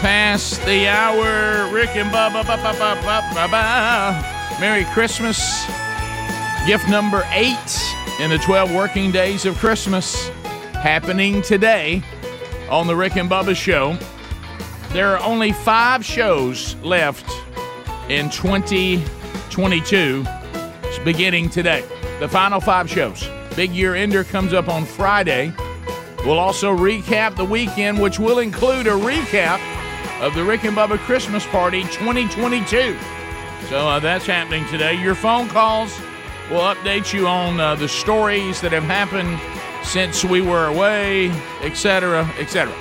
past the hour. Rick and Bubba, ba, ba, ba, ba, ba, ba. Merry Christmas. Gift number eight in the 12 working days of Christmas happening today on the Rick and Bubba show. There are only five shows left in 2022, It's beginning today. The final five shows. Big Year Ender comes up on Friday. We'll also recap the weekend, which will include a recap of the Rick and Bubba Christmas Party 2022. So uh, that's happening today. Your phone calls will update you on uh, the stories that have happened since we were away, etc., etc.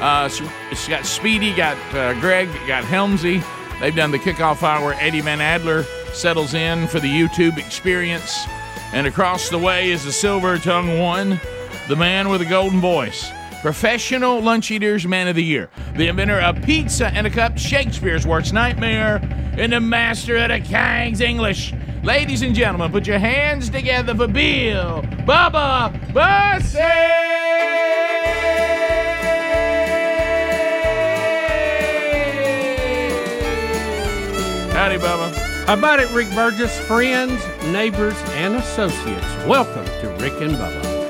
Uh, so it's got Speedy, got uh, Greg, got Helmsy. They've done the kickoff hour. Eddie Van Adler settles in for the YouTube experience. And across the way is the Silver Tongue One, the man with a golden voice. Professional Lunch Eaters Man of the Year, the inventor of pizza and a cup, Shakespeare's worst nightmare, and the master of the King's English. Ladies and gentlemen, put your hands together for Bill Bubba Bussey! Howdy, Bubba. About it, Rick Burgess? Friends, neighbors, and associates, welcome to Rick and Bubba.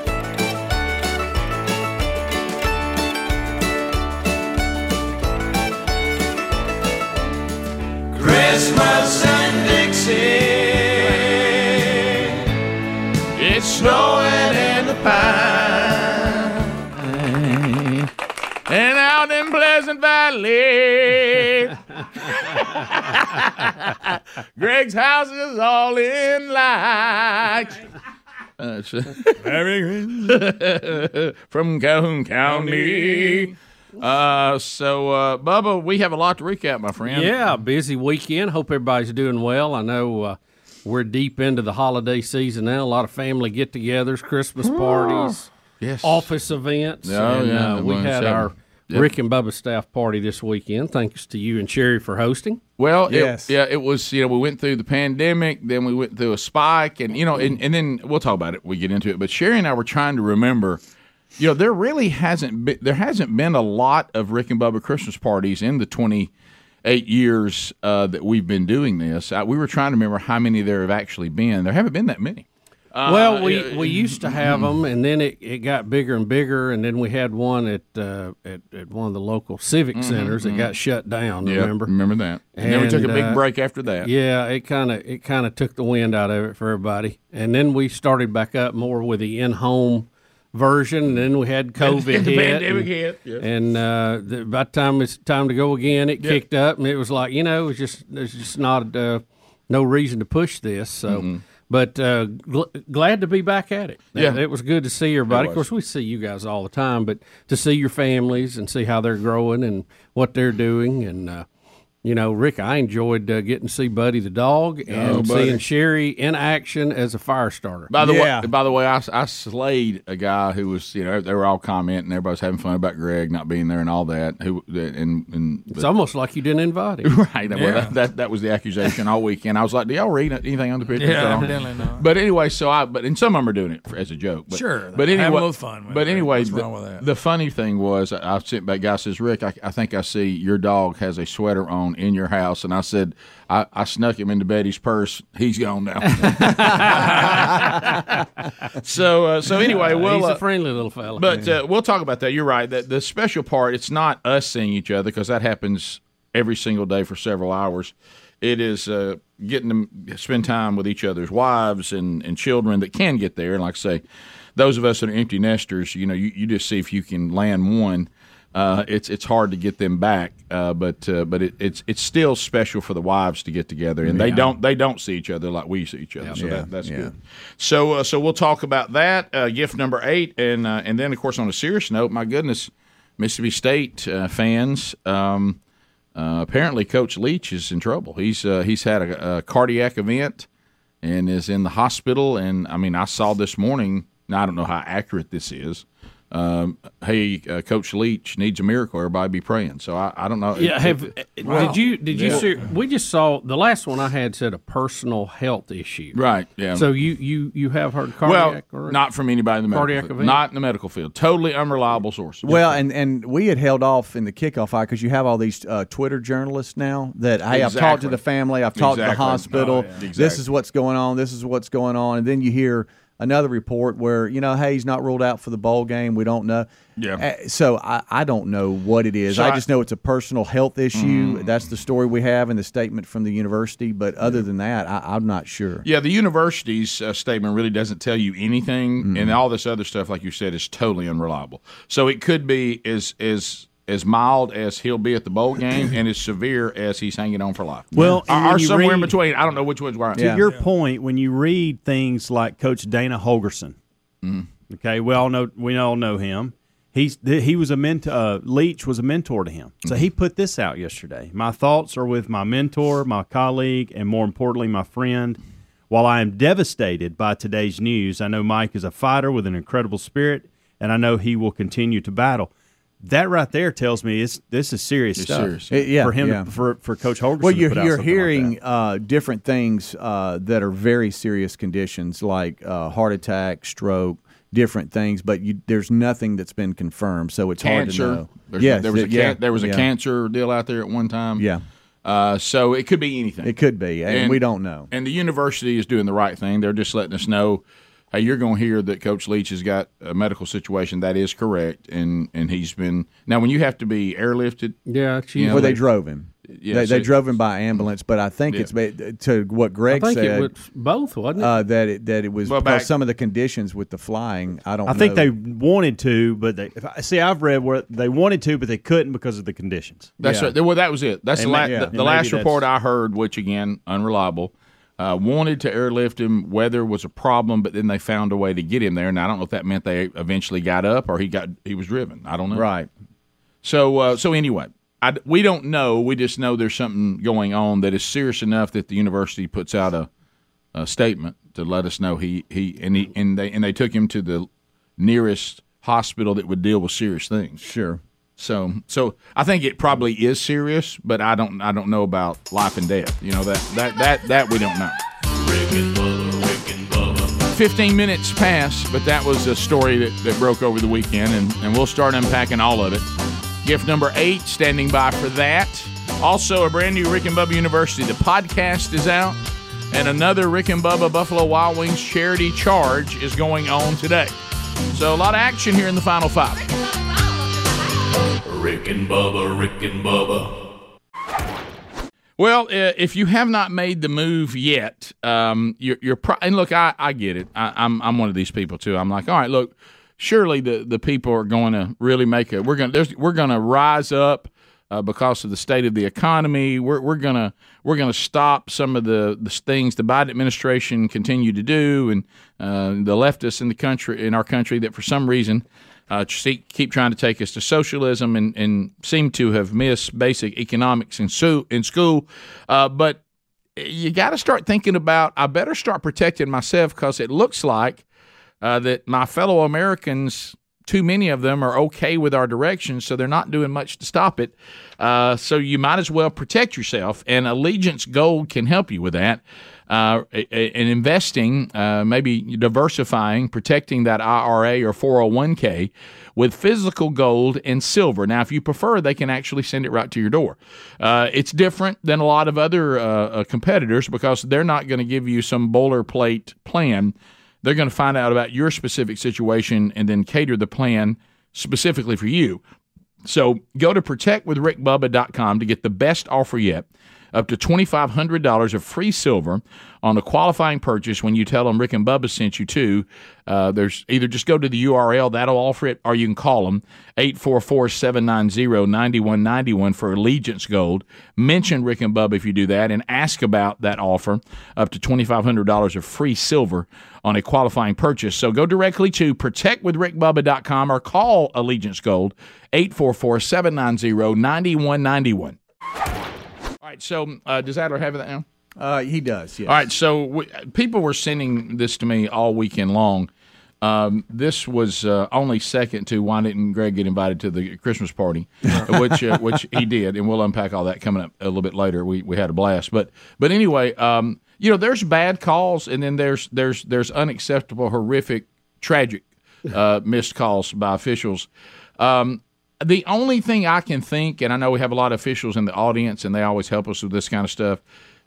Christmas and Dixie. It's snowing in the pine. And out in Pleasant Valley. Greg's house is all in lights. Uh, so- From Calhoun County. Uh, so, uh, Bubba, we have a lot to recap, my friend. Yeah, busy weekend. Hope everybody's doing well. I know uh, we're deep into the holiday season now. A lot of family get-togethers, Christmas parties, Yes. office events. Oh, and, yeah, uh, we had having- our Yep. Rick and Bubba staff party this weekend. Thanks to you and Sherry for hosting. Well, it- Yes. yeah, it was. You know, we went through the pandemic, then we went through a spike, and you know, and, and then we'll talk about it. We get into it, but Sherry and I were trying to remember. You know, there really hasn't been there hasn't been a lot of Rick and Bubba Christmas parties in the twenty eight years uh, that we've been doing this. Uh, we were trying to remember how many there have actually been. There haven't been that many. well, Uh, we, we used to have them, and then it, it got bigger and bigger, and then we had one at uh, at, at one of the local civic centers that got shut down. Yeah, Remember? remember that. And, then we took a big uh, break after that. Yeah, it kind of it kind of took the wind out of it for everybody, and then we started back up more with the in home version. And then we had COVID hit, pandemic and, hit. Yeah. and uh, the, by the time it's time to go again, it kicked up, and it was like you know, it was just there's just not uh, no reason to push this. So, but uh, gl- glad to be back at it. Mm-hmm. Yeah. it was good to see everybody. Of course, we see you guys all the time, but to see your families and see how they're growing and what they're doing, and uh, you know, Rick, I enjoyed uh, getting to see Buddy the dog and Oh, seeing Sherry in action as a fire starter. By the Yeah. way, by the way, I, I slayed a guy who was, you know, they were all commenting, everybody was having fun about Greg not being there and all that. Who and and It's almost like you didn't invite him. right, well, that, that that was the accusation all weekend. I was like, do y'all read anything on the picture? Yeah, So- evidently not. But anyway, so I but and some of them are doing it for, as a joke. But, Sure, but have a anyway, little fun with But anyway, What's the, wrong with that? the funny thing was, I I sent back. Guy says, Rick, I, I think I see your dog has a sweater on in your house, and I said I, I snuck him into Betty's purse. He's gone now. so uh, so anyway, we'll He's uh, a friendly little fella. but uh, we'll talk about that. You're right. That the special part, it's not us seeing each other because that happens every single day for several hours. It is uh, getting to spend time with each other's wives and, and children that can get there. And like I say, those of us that are empty nesters, you know, you, you just see if you can land one. Uh, it's it's hard to get them back, uh, but uh, but it, it's it's still special for the wives to get together, and they don't they don't see each other like we see each other. So that, that's good. So uh, so we'll talk about that uh, gift number eight, and uh, and then of course on a serious note, my goodness, Mississippi State uh, fans. Um, uh, apparently, Coach Leach is in trouble. He's uh, he's had a, a cardiac event and is in the hospital. And I mean, I saw this morning. Now I don't know how accurate this is. Um, hey, uh, Coach Leach needs a miracle. Everybody be praying. So I, I don't know. yeah, have If- did you did you see? We just saw the last one I had said a personal health issue. right? Yeah. So you you you have heard well, cardiac or not from anybody in the medical Cardiac field. event? Not in the medical field. Totally unreliable sources. Well, and, and we had held off in the kickoff hour because you have all these uh, Twitter journalists now that hey, I've talked to the family, I've talked to the hospital. Oh, yeah. This is what's going on. This is what's going on, and then you hear another report where you know, hey, he's not ruled out for the bowl game. We don't know. Yeah. Uh, so I, I don't know what it is. So I I- just know it's a personal health issue. That's the story we have in the statement from the university. But other than that, I, I'm not sure. Yeah, the university's uh, statement really doesn't tell you anything, and all this other stuff, like you said, is totally unreliable. So it could be as as as mild as he'll be at the bowl game, and as severe as he's hanging on for life. Well, or, and or when you somewhere in between. I don't know which one's right. Yeah. To your point, when you read things like Coach Dana Holgorsen, okay, we all know we all know him. He's he was a mentor. Uh, Leach was a mentor to him, so he put this out yesterday. My thoughts are with my mentor, my colleague, and more importantly, my friend. While I am devastated by today's news, I know Mike is a fighter with an incredible spirit, and I know he will continue to battle. That right there tells me it's, this is serious It's stuff. serious. Uh, yeah, for him, yeah. for for Coach Holgorsen. Well, you're put you're something like hearing that. uh, different things uh, that are very serious conditions, like uh, heart attack, stroke, different things. But you, there's nothing that's been confirmed, so it's hard to know. There's, Yes, there was a yeah, there was a yeah. cancer deal out there at one time. Yeah, Uh, so it could be anything. it could be, and, And- we don't know. And the university is doing the right thing. They're just letting us know, hey, you're going to hear that Coach Leach has got a medical situation. That is correct, and and he's been now when you have to be airlifted. Yeah, You know, Where they they- drove him. Yeah, they, so- they drove him by ambulance, but I think it's ba- to what I Greg think said it was both, wasn't it? uh, that it, that it was Well, because back- some of the conditions with the flying. I don't. I think they wanted to, but they I, see. I've read where they wanted to, but they couldn't because of the conditions. That's Yeah. right. Well, that was it. That's the, And la- yeah. the, the last report I heard, which again unreliable. Uh, wanted to airlift him. Weather was a problem, but then they found a way to get him there. And I don't know if that meant they eventually got up or he got he was driven. I don't know. right. So uh, so anyway, I, we don't know. We just know there's something going on that is serious enough that the university puts out a, a statement to let us know he he and he and they and they took him to the nearest hospital that would deal with serious things. Sure. So so I think it probably is serious, but I don't I don't know about life and death. You know that that that that we don't know. Rick and Bubba, 15 minutes passed, but that was a story that, that broke over the weekend, and, and we'll start unpacking all of it. Gift number eight, standing by for that. Also, a brand new Rick and Bubba University. The podcast is out, and another Rick and Bubba Buffalo Wild Wings charity charge is going on today. So, a lot of action here in the final five. Rick and Bubba, Rick and Bubba. Well, uh, if you have not made the move yet, um, you're, you're pro- and look, I, I get it. I, I'm I'm one of these people too. I'm like, all right, look, surely the, the people are going to really make a we're going to we're going to rise up uh, because of the state of the economy. We're we're gonna we're gonna stop some of the the things the Biden administration continue to do, and uh, the leftists in the country in our country that for some reason uh, keep trying to take us to socialism and, and seem to have missed basic economics in, in school. Uh, but you got to start thinking about I better start protecting myself because it looks like uh, that my fellow Americans, too many of them, are okay with our direction, so they're not doing much to stop it. Uh, so you might as well protect yourself, and Allegiance Gold can help you with that. Uh, and investing, uh, maybe diversifying, protecting that IRA or 401k with physical gold and silver. Now, if you prefer, they can actually send it right to your door. Uh, it's different than a lot of other uh, uh, competitors because they're not going to give you some boilerplate plan. They're going to find out about your specific situation and then cater the plan specifically for you. So go to protectwithrickbubba.com to get the best offer yet. Up to $2,500 of free silver on a qualifying purchase when you tell them Rick and Bubba sent you to. Uh, there's either just go to the URL, that'll offer it, or you can call them 844 790 9191 for Allegiance Gold. Mention Rick and Bubba if you do that and ask about that offer. Up to $2,500 of free silver on a qualifying purchase. So go directly to protectwithrickbubba.com or call Allegiance Gold 844 790 9191. All right, so uh, does Adler have that now? Uh, he does. Yes. All right, so we, people were sending this to me all weekend long. Um, this was uh, only second to why didn't Greg get invited to the Christmas party, which uh, which he did, and we'll unpack all that coming up a little bit later. We we had a blast, but but anyway, um, you know, there's bad calls, and then there's there's there's unacceptable, horrific, tragic uh, missed calls by officials. Um, the only thing I can think, and I know we have a lot of officials in the audience, and they always help us with this kind of stuff,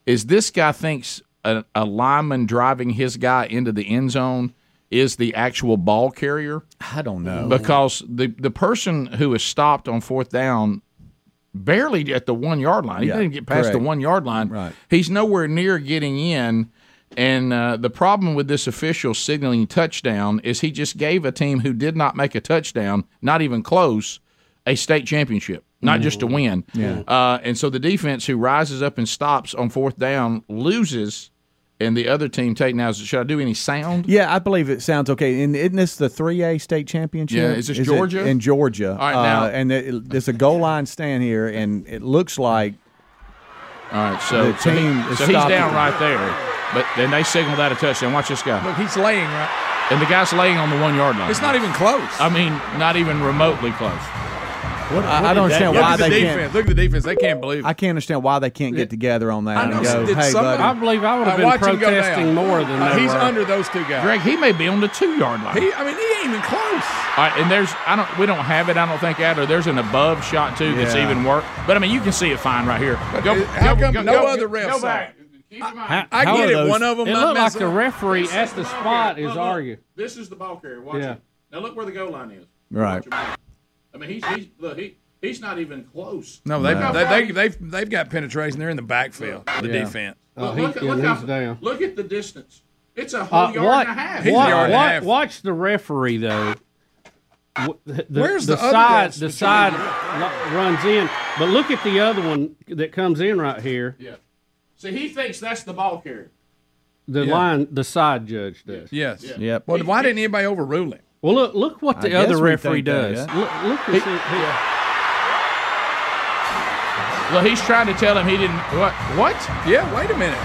is this guy thinks a, a lineman driving his guy into the end zone is the actual ball carrier I don't know. because the the person who is stopped on fourth down barely at the one yard line. He Yeah, didn't get past the one yard line. Right. He's nowhere near getting in. And uh, the problem with this official signaling touchdown is he just gave a team who did not make a touchdown, not even close, a state championship, not just a win. Yeah. Uh, and so the defense who rises up and stops on fourth down loses, and the other team take now. Should I do any sound? Yeah, I believe it sounds okay. And isn't this the three A state championship? Yeah, is this it Georgia? in Georgia? All right, now- uh, and it, there's a goal line stand here, and it looks like All right, so, The so, he- team is so he's stopping. down right there, but then they signal that a touchdown. Watch this guy, Look, he's laying right. and the guy's laying on the one yard line. It's not even close. I mean, not even remotely close. I, I don't understand Look why at the they defense. can't. Look at the defense. They can't believe it. I can't understand why they can't get together on that I and go, "Hey, somebody- I believe I would have been watch him go protesting more than Uh, he's were. under those two guys. Greg, he may be on the two yard line. He, I mean, he ain't even close. All right, and there's I don't we don't have it. I don't think Adler. There's an above shot too that's even worse. But I mean, you can see it fine right here. Go, it- how come no other refs Go saw back. Keep in mind, How- I get it. One of them It looked like the referee at the spot is Look, look. arguing. This is the ball carrier. Watch Yeah. it. Now look where the goal line is. Right. I mean, he's, he's look he he's not even close. No, they've, Look how they, far they, he- they've, they've got penetration. They're in the backfield, the Yeah. defense. Oh, Look, he- look, yeah, look, how, down. look at the distance. It's a whole Uh, yard what, and a half. He's a what- and a half. Watch the referee though. W- The, Where's the other side? The side runs in, but look at the other one that comes in right here. Yeah. See, he thinks that's the ball carrier. The Yeah. line, the side judge does. Yes. Yep. Well, why didn't anybody overrule him? Well, look, look what the I other referee think that, does. yeah. Look, look and see. Well, he's trying to tell him he didn't. What? What? Yeah, wait a minute.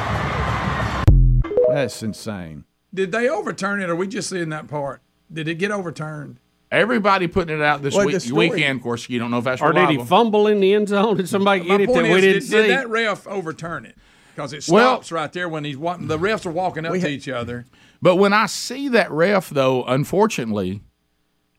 That's insane. Did they overturn it, or we just seeing that part? Did it get overturned? Everybody putting it out this Well, week, weekend. Of course, you don't know if that's Or did he fumble in the end zone? Did somebody My get it that point we didn't did, see? did that ref overturn it? Because it Well- stops right there when he's walking. The refs are walking up to each other. But when I see that ref, though, unfortunately,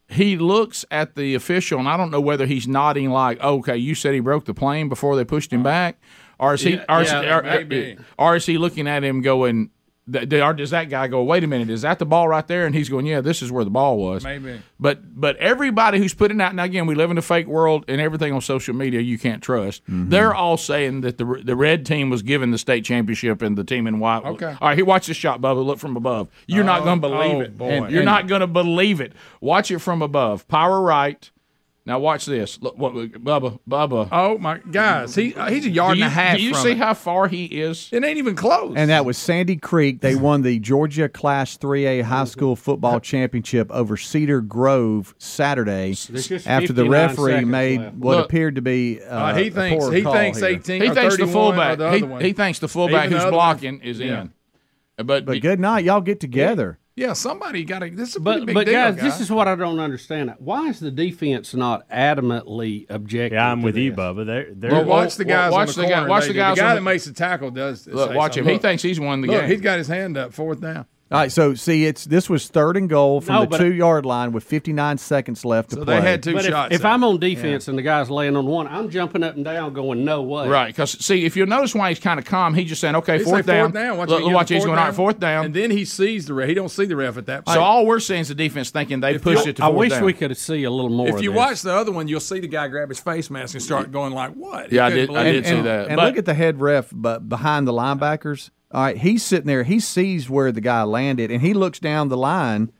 he looks at the official, and I don't know whether he's nodding like, "Okay, you said he broke the plane before they pushed him uh, back," or is he, Yeah, or, yeah, or, maybe. or is he looking at him going? Th- th- does that guy go? Wait a minute, is that the ball right there? And he's going, "Yeah, this is where the ball was." Maybe. But but everybody who's putting out now again, we live in a fake world, and everything on social media you can't trust. Mm-hmm. They're all saying that the the red team was given the state championship, and the team in white. Okay. All right, he watch this shot, Bubba. Look from above. You're not Oh, going to believe oh, it. boy. And You're not going to believe it. Watch it from above. Power right. Now watch this. Look, what, Bubba, Bubba. Oh my guys, he uh, he's a yard you, and a half. do you from see it. how far he is? It ain't even close. And that was Sandy Creek. They won the Georgia Class 3A high school football championship over Cedar Grove Saturday after the referee made left. what Look. appeared to be uh, uh, he a thinks poor he call thinks here. eighteen. He or thinks the fullback. the He, he thinks the fullback Even who's other blocking one. is Yeah. in. But, But good night. Y'all get together. Yeah, somebody got to. This is a But pretty big but deal, guys, guy. this is what I don't understand. Why is the defense not adamantly objecting? Yeah, I'm to with you, this? Bubba. They're, they're Well, watch the Well, guys watch on the, the guy- corner. watch They the do. guys guy on that the- makes the tackle does. Look, say watch him. something. He Look, thinks he's won the Look, game. he's got his hand up, fourth down. All right, so see, it's this was third and goal from No, the two yard line with 59 seconds left to So play. they had two But if, shots. if at I'm on defense and the guy's laying on one, I'm jumping up and down, going no way. Right, because see, if you notice why he's kind of calm, he's just saying, "Okay, He fourth down." fourth down. Watch, Look, him watch he's fourth going all right, fourth down. and then he sees the ref. He don't see the ref at that point. so all we're seeing is the defense thinking they pushed you- it to the bottom. I wish down. we could see a little more. if of you this. watch the other one, you'll see the guy grab his face mask and start going like, "What?" He Yeah, I couldn't did- I did it. see that. And But- look at the head ref, but behind the linebackers. All right, he's sitting there. He sees where the guy landed, and he looks down the line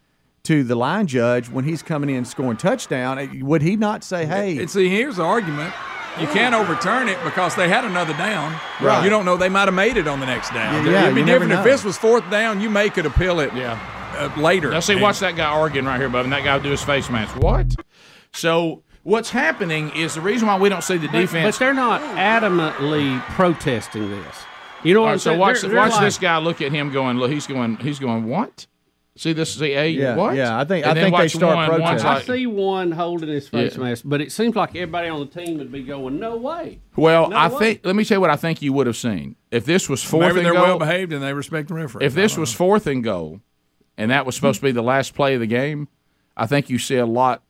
to the line judge when he's coming in scoring touchdown. Uh, Would he not say, "Hey"? And see, here's the argument. You can't overturn it because they had another down. Right. You don't know they might have made it on the next down. Yeah, It'd be you never different if know. this was fourth down. You may could appeal it. Yeah. Uh, later. Now see, And- watch that guy arguing right here, Bub, and that guy will do his face mask. What? So what's happening is the reason why we don't see the But- defense. but they're not adamantly protesting this. You know what All I'm right, so saying? watch They're- they're watch like- this guy look at him going. Look, he's going. He's going. What? See this? See a Yeah, what? yeah, I think- And I think they start one, one's protesting. I see one holding his face Yeah. mask, but it seems like everybody on the team would be going, "No way." well, No I way. think. Let me tell you what I think you would have seen if this was fourth maybe and they're goal. well behaved and they respect the referee. if this was fourth and goal, and that was supposed to be the last play of the game, I think you see a lot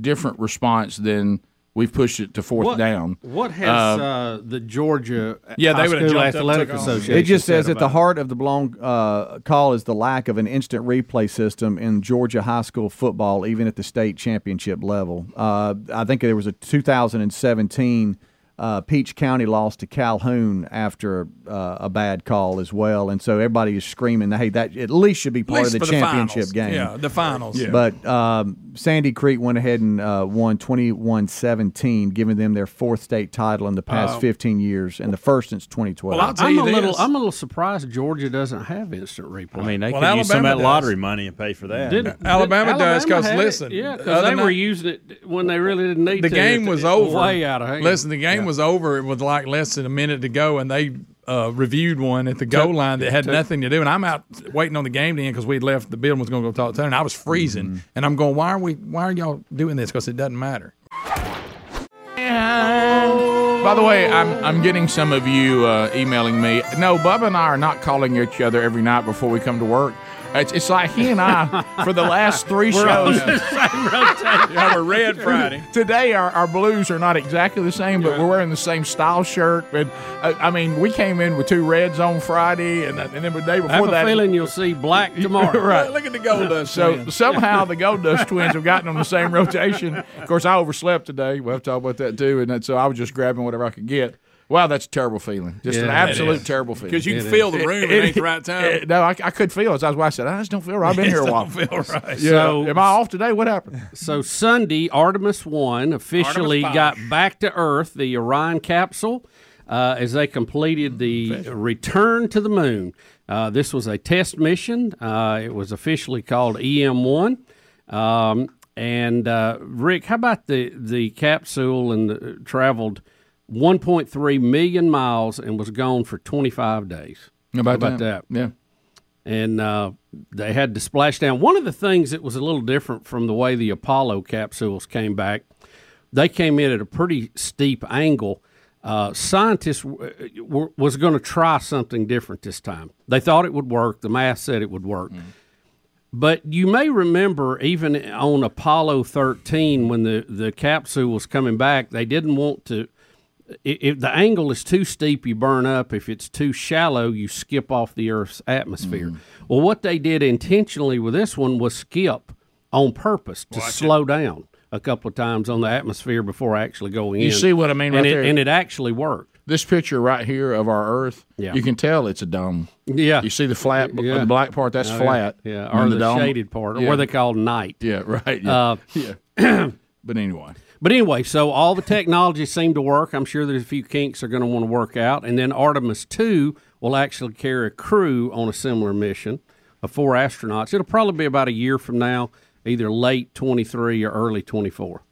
different response than we've pushed it to fourth What down. What has Uh, uh, the Georgia Yeah, they would've jumped up Athletic. Association? It just says at the heart of the blown uh, call is the lack of an instant replay system in Georgia high school football, even at the state championship level. Uh, I think there was a 2017 uh, Peach County lost to Calhoun after uh, a bad call as well, and so everybody is screaming, "Hey, that at least should be part of least the championship finals. game." Yeah, the finals. But um, Sandy Creek went ahead and uh, won 21-17, giving them their fourth state title in the past 15 years, and the first since 2012. Well, I'll tell I'm you a this. little. I'm a little surprised Georgia doesn't have instant replay. I mean, they Well, could use some of Alabama that does. lottery money and pay for that. Didn't- Alabama did does, 'cause have it? listen, yeah, because they than were using it when they really didn't need the to. game was over. Way out of hand. Listen, the game was over with like less than a minute to go, and they uh, reviewed one at the goal line that had nothing to do. And I'm out waiting on the game to end because we'd left. The building was going to go talk to her, and I was freezing. Mm-hmm. And I'm going, why are we? Why are y'all doing this? Because it doesn't matter. By the way, I'm I'm getting some of you uh, emailing me. No, Bubba and I are not calling each other every night before we come to work. It's, it's like he and I for the last three shows. Yeah, we're red Friday. Today, our, our blues are not exactly the same, but we're wearing the same style shirt. And uh, I mean, we came in with two reds on Friday, and, and then the day before I have before a that, feeling you'll see black tomorrow. right? Look at the gold dust. So man. somehow the Gold Dust twins have gotten on the same rotation. Of course, I overslept today. We'll have to talk about that too. And that, so I was just grabbing whatever I could get. Wow, that's a terrible feeling. Just an Yeah, it absolute terrible feeling. because you can feel the room, it, ain't the right time. It- no, I, I could feel it. That's why I said I just don't feel right. I've been here a while. Don't feel right. Yeah. So- am I off today? What happened? So Sunday, Artemis One officially Artemis got back to Earth, the Orion capsule, uh, as they completed the return to the moon. Uh, this was a test mission. Uh, it was officially called EM One. Um, and uh, Rick, how about the the capsule and the, traveled 1.3 million miles and was gone for 25 days. How about, How about that? Yeah. and uh, they had to splash down. One of the things that was a little different from the way the Apollo capsules came back, they came in at a pretty steep angle. Uh, scientists w- w- was going to try something different this time. They thought it would work. The math said it would work. But you may remember, even on Apollo 13, when the, the capsule was coming back, they didn't want to. I- If the angle is too steep, you burn up. If it's too shallow, you skip off the Earth's atmosphere. Well, what they did intentionally with this one was skip on purpose to slow down a couple of times on the atmosphere before actually going in. You see what I mean and right it, there? And it actually worked. This picture right here of our Earth, Yeah. you can tell it's a dome. Yeah. You see the flat, Yeah. the black part, that's Oh, flat. Yeah, And or the, dome- shaded part, or Yeah. what they call night. Yeah, right. Yeah. Uh, yeah. but anyway. But anyway, so all the technology seemed to work. I'm sure there's a few kinks are going to want to work out. And then Artemis 2 will actually carry a crew on a similar mission of four astronauts. It'll probably be about a year from now, either late 23 or early 24.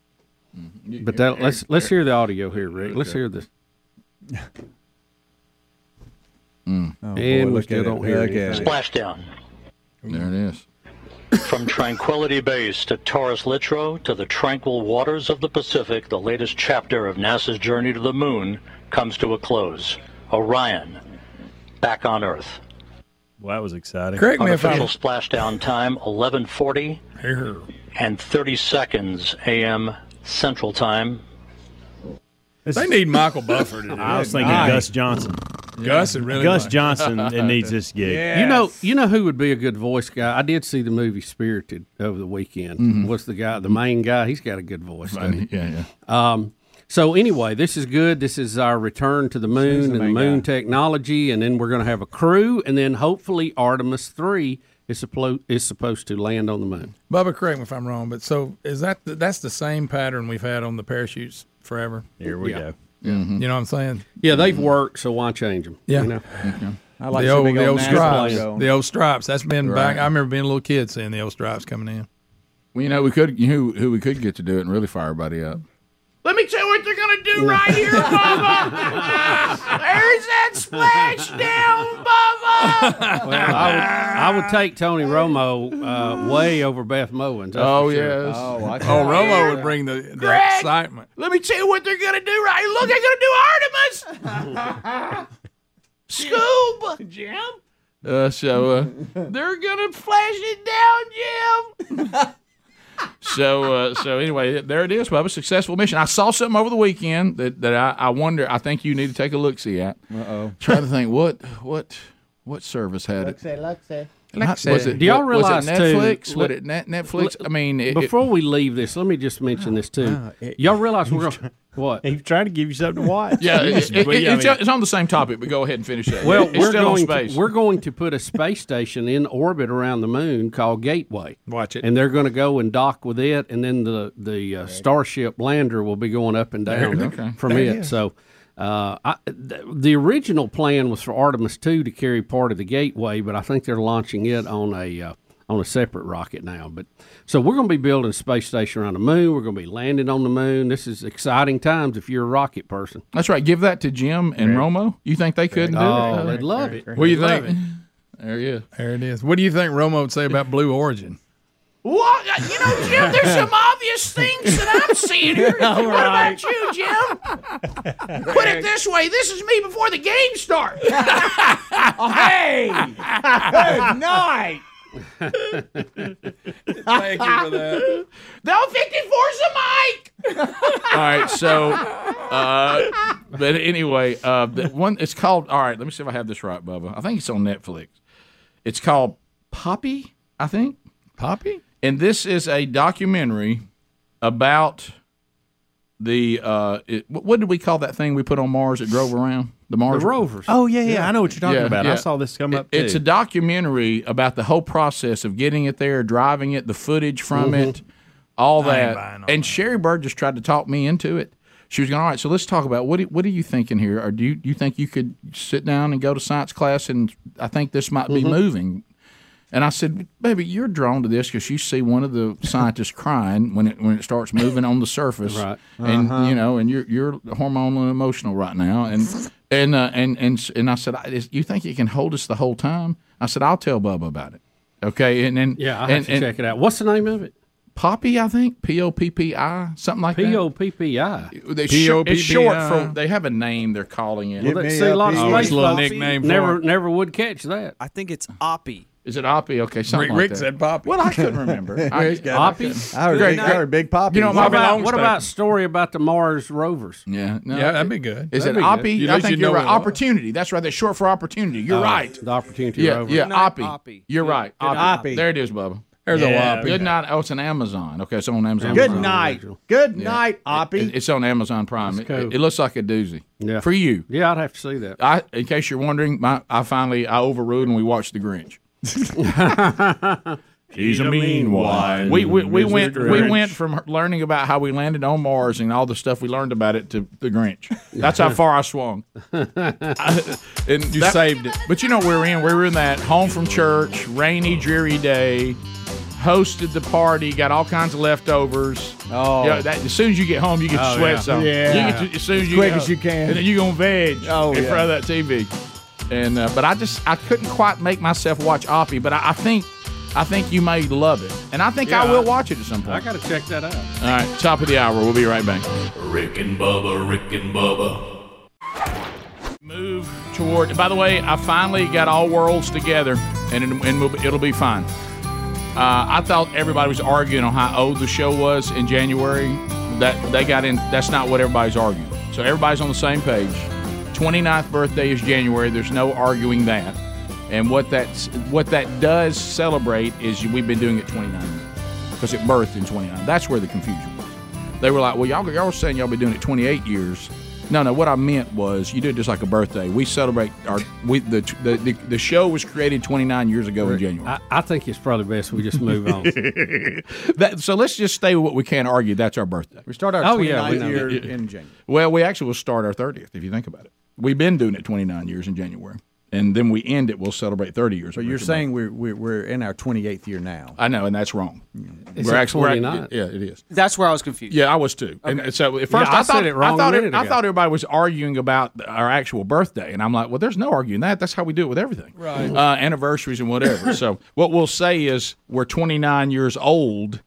Mm-hmm. But that, let's let's hear the audio here, Rick. Let's hear this. Mm. Oh, And we look still at don't hear Look at anything. it. Splashdown. There it is. From Tranquility Base to Taurus Littrow to the tranquil waters of the Pacific, the latest chapter of NASA's journey to the moon comes to a close. Orion, back on Earth. Well, that was exciting. Correct me if I'm splashdown time 11:40 here. and 30 seconds a.m. Central Time. They need Michael Buffer to do I was thinking Gus Johnson. Gus, it really Gus like- Johnson it needs this gig. You know, you know who would be a good voice guy. I did see the movie Spirited over the weekend. What's the guy? The main guy. He's got a good voice. doesn't? Yeah, yeah. Um, so anyway, this is good. This is our return to the moon and the moon technology, and then we're going to have a crew, and then hopefully Artemis three is supposed is supposed to land on the moon. Bubba, correct me if I'm wrong, but so is that the, that's the same pattern we've had on the parachutes forever? Here we Yeah. go. Mm-hmm. You know what I'm saying? Yeah, they've worked, so why change them? Yeah. you know? I like the to see old, big the old NASA stripes. logo. The old stripes. That's been back. I remember being a little kid seeing the old stripes coming in. Well, you know, we could who who we could get to do it and really fire everybody up. Let me tell you what they're gonna do right here, Bubba. There's that splashdown, Bubba. Well, I would, I would take Tony Romo uh, way over Beth Mowins. Oh for sure. yes. Oh, I Oh, Romo would bring the, the Greg. excitement. Let me tell you what they're gonna do right. Look, they're gonna do Artemis. Scoob, Jim. Uh, so uh, They're gonna flash it down, Jim. So uh, so anyway, there it is, Bubba. Successful mission. I saw something over the weekend that, that I, I wonder. I think you need to take a look see at. Uh oh. Try to think what what what service had it. Lexi. Was it? Do y'all was realize, it too, Netflix? let- was it Net, Netflix? I mean, it, it- Before we leave this, let me just mention this too. Y'all realize we're going what? He's trying to give you something to watch. yeah, You it, just- it- I it's, mean- it's on the same topic, but go ahead and finish that. Well, it's we're still going on space. to we're going to put a space station in orbit around the moon called Gateway. Watch it. and they're going to go and dock with it, and then the the uh, Starship lander will be going up and down Okay. from it. So. Uh, I, th- the original plan was for Artemis two to carry part of the Gateway, but I think they're launching it on a uh, on a separate rocket now. But so we're going to be building a space station around the moon. We're going to be landing on the moon. This is exciting times if you're a rocket person. That's right. Give that to Jim and Romo. You think they couldn't do Oh, it? they'd love it. What do you think? There he is. There it is. What do you think Romo would say about Blue Origin? What? You know, Jim, there's some obvious things that I'm seeing here. what about you, Jim? Put it this way: this is me before the game starts. Hey! Good night! Thank you for that. The 54's a mic. All right, so, uh, but anyway, uh, the one it's called. All right, let me see if I have this right, Bubba. I think it's on Netflix. It's called Poppy, I think, Poppy? And this is a documentary about the uh, it, what what did we call that thing we put on Mars that drove around the Mars The rovers. Oh yeah, yeah, I know what you're talking Yeah, about. yeah. I saw this come It- up. Too. It's a documentary about the whole process of getting it there, driving it, the footage from it, all I that. all And that. Sherry Bird just tried to talk me into it. She was going, all right, so let's talk about what. Do, what are you thinking here? Or do you, do you think you could sit down and go to science class? And I think this might be moving. And I said, baby, you're drawn to this because you see one of the scientists crying when it when it starts moving on the surface, Right. And you know, and you're you're hormonal and emotional right now, and and uh, and and and I said, I, is- you think you can hold us the whole time? I said, I'll tell Bubba about it. Okay, and then Yeah, I have and, to and check it out. What's the name of it? Poppy, I think P O P P I, something like P that. O P P I. They short, it's short for. They have a name they're calling it. Give Well, me see, a lot of a Oh, space it's a little folks nickname for never it. never would catch that. I think it's Oppy. Is it Oppy? Okay, something Rick, like Rick that. said Poppy. Well, I couldn't remember. I, Poppy. I heard, Great, I great. heard Big Poppy. You know, What about what about story about the Mars rovers? yeah, no, Yeah, that'd be good. Is That'd it be good. I think you you're know right. what it was. Opportunity. That's right. That's short for opportunity. You're Uh, right. The opportunity Yeah, rover. yeah, Good night, Oppy. Oppy. You're right. Oppy. Oppy. There it is, Bubba. There's Yeah, a lot. Good night. Oh, it's an Amazon. Okay, it's on Amazon. Good Prime. night. Good night, Oppy. It- it's on Amazon Prime. It, cool. it looks like a doozy. Yeah. For you. Yeah, I'd have to see that. I, in case you're wondering, my, I finally I overruled and we watched The Grinch. He's a mean one. We we, we went we went from learning about how we landed on Mars and all the stuff we learned about it to The Grinch. That's how far I swung. I- and You that- saved it. But you know where we were in. We were in that home from church, rainy, dreary day. Hosted the party, got all kinds of leftovers. Oh. yeah. That, as soon as you get home, you get to oh, sweat yeah. some. Yeah. You get to, as soon as you Quick as you can. and then you gonna veg Oh, in yeah. front of that TV. And uh, but I just I couldn't quite make myself watch Oppy, but I, I think I think you may love it, and I think I will watch it at some point. I got to check that out. All right, top of the hour. We'll be right back. Rick and Bubba, Rick and Bubba. Move toward. By the way, I finally got all worlds together, and, it, and we'll, it'll be fine. Uh, I thought everybody was arguing on how old the show was in January. That they got in. That's not what everybody's arguing. So everybody's on the same page. 29th birthday is January. There's no arguing that. And what that's what that does celebrate is we've been doing it 29 years because it birthed in 29. That's where the confusion was. They were like, "Well, y'all y'all were saying y'all been doing it 28 years." No, no. What I meant was you do it just like a birthday. We celebrate our we the the the, the show was created 29 years ago in January. I, I think it's probably best we just move on. That, so let's just stay with what we can't argue. That's our birthday. We start our Oh, 29th yeah, year in January. Well, we actually will start our 30th if you think about it. We've been doing it 29 years in January, and then we end it. We'll celebrate 30 years. So you're saying we're, we're we're in our 28th year now. I know, and that's wrong. It's we're at actually we're 29. yeah, it is. That's where I was confused. Yeah, I was too. And so at first I I, said thought it wrong I thought a it- minute I thought everybody was arguing about our actual birthday, and I'm like, well, there's no arguing that. That's how we do it with everything, right? Uh, anniversaries and whatever. so what we'll say is we're 29 years old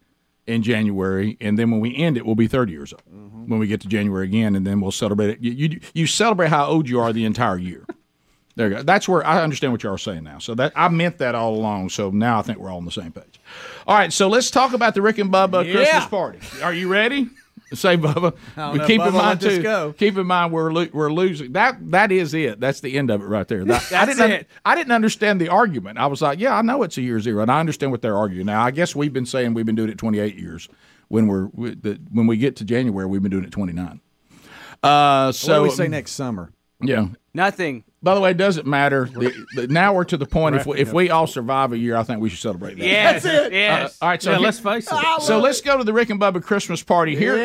in January, and then when we end it, we'll be 30 years old Mm-hmm. when we get to January again, and then we'll celebrate it. You, you you celebrate how old you are the entire year. There you go. That's where I understand what y'all are saying now. So that I meant that all along. So now I think we're all on the same page. All right. So let's talk about the Rick and Bubba Christmas party. Are you ready? Say, Bubba. know, keep Bubba, in mind too. go. Keep in mind we're lo- we're losing. That that is it. That's the end of it right there. That- I didn't. it. I didn't understand the argument. I was like, yeah, I know it's a year zero, and I understand what they're arguing. Now, I guess we've been saying we've been doing it 28 years. When we're we- the, when we get to January, we've been doing it 29. Uh, what so do we say next summer? Yeah. Nothing. By the way, it doesn't matter. The, the, now we're to the point. If we, if we all survive a year, I think we should celebrate that. Yes. Yes. Uh, all right, so yeah, here- let's face it. so let's go to the Rick and Bubba Christmas party here.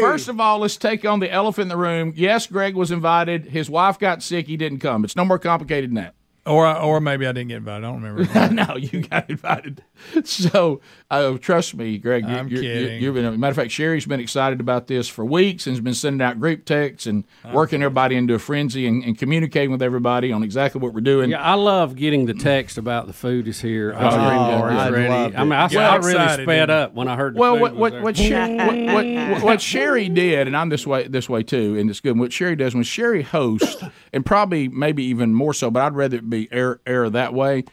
First of all, let's take on the elephant in the room. Yes, Greg was invited. His wife got sick. He didn't come. It's no more complicated than that. Or or maybe I didn't get invited. I don't remember. no, you got invited. So, uh, trust me, Greg. You, I'm you're, kidding. You're, you've been, matter of fact, Sherry's been excited about this for weeks and has been sending out group texts and working everybody into a frenzy and, and communicating with everybody on exactly what we're doing. Yeah, I love getting the text about the food is here. Ice Oh, cream yeah, I ready. loved I mean, I, it. I really sped up when I heard the well, food what was what there. what, Sher- what, what what Sherry did, and I'm this way this way too, and it's good. What Sherry does when Sherry hosts, and probably maybe even more so, but I'd rather it be air air that way.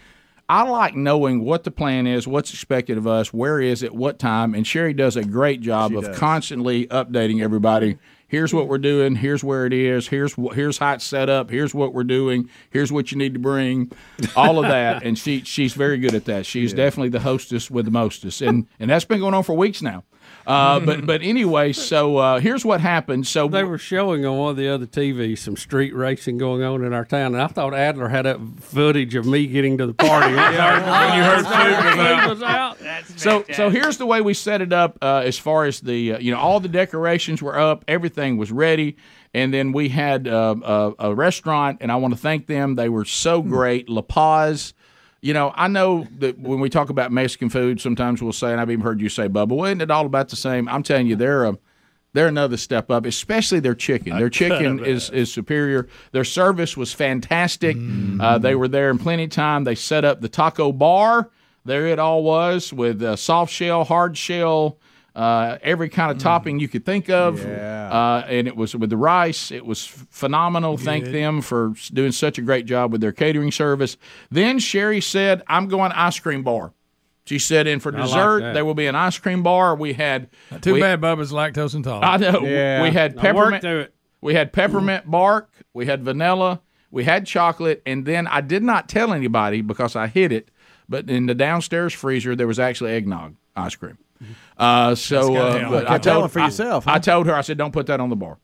I like knowing what the plan is, what's expected of us, where is it, what time, and Sherry does a great job of constantly updating everybody. Here's what we're doing. Here's where it is. Here's here's how it's set up. Here's what we're doing. Here's what you need to bring. All of that, and she she's very good at that. She's definitely the hostess with the mostest, and and that's been going on for weeks now. Uh, but but anyway, so uh, here's what happened. So They were showing on one of the other TVs some street racing going on in our town, and I thought Adler had that footage of me getting to the party. when you heard food was out. so so here's the way we set it up uh, as far as the uh, you know all the decorations were up everything was ready and then we had uh, a, a restaurant and i want to thank them they were so great la paz you know i know that when we talk about mexican food sometimes we'll say and i've even heard you say bubba well isn't it all about the same i'm telling you they're a they're another step up, especially their chicken. Their chicken is, is superior. Their service was fantastic. Uh, they were there in plenty of time. They set up the taco bar. There it all was with uh, soft shell, hard shell, uh, every kind of topping you could think of. Uh, and it was with the rice. It was phenomenal. Thank them for doing such a great job with their catering service. Then Sherry said, I'm going ice cream bar. She said, and for dessert, that. there will be an ice cream bar. We had Too we- bad Bubba's lactose intolerant. I know. Yeah. We had peppermint. We had peppermint bark. We had vanilla. We had chocolate, and then I did not tell anybody because I hid it. But in the downstairs freezer, there was actually eggnog ice cream. Uh, so uh, but I telling told for I- yourself, I, told her. I said, "Don't put that on the bar."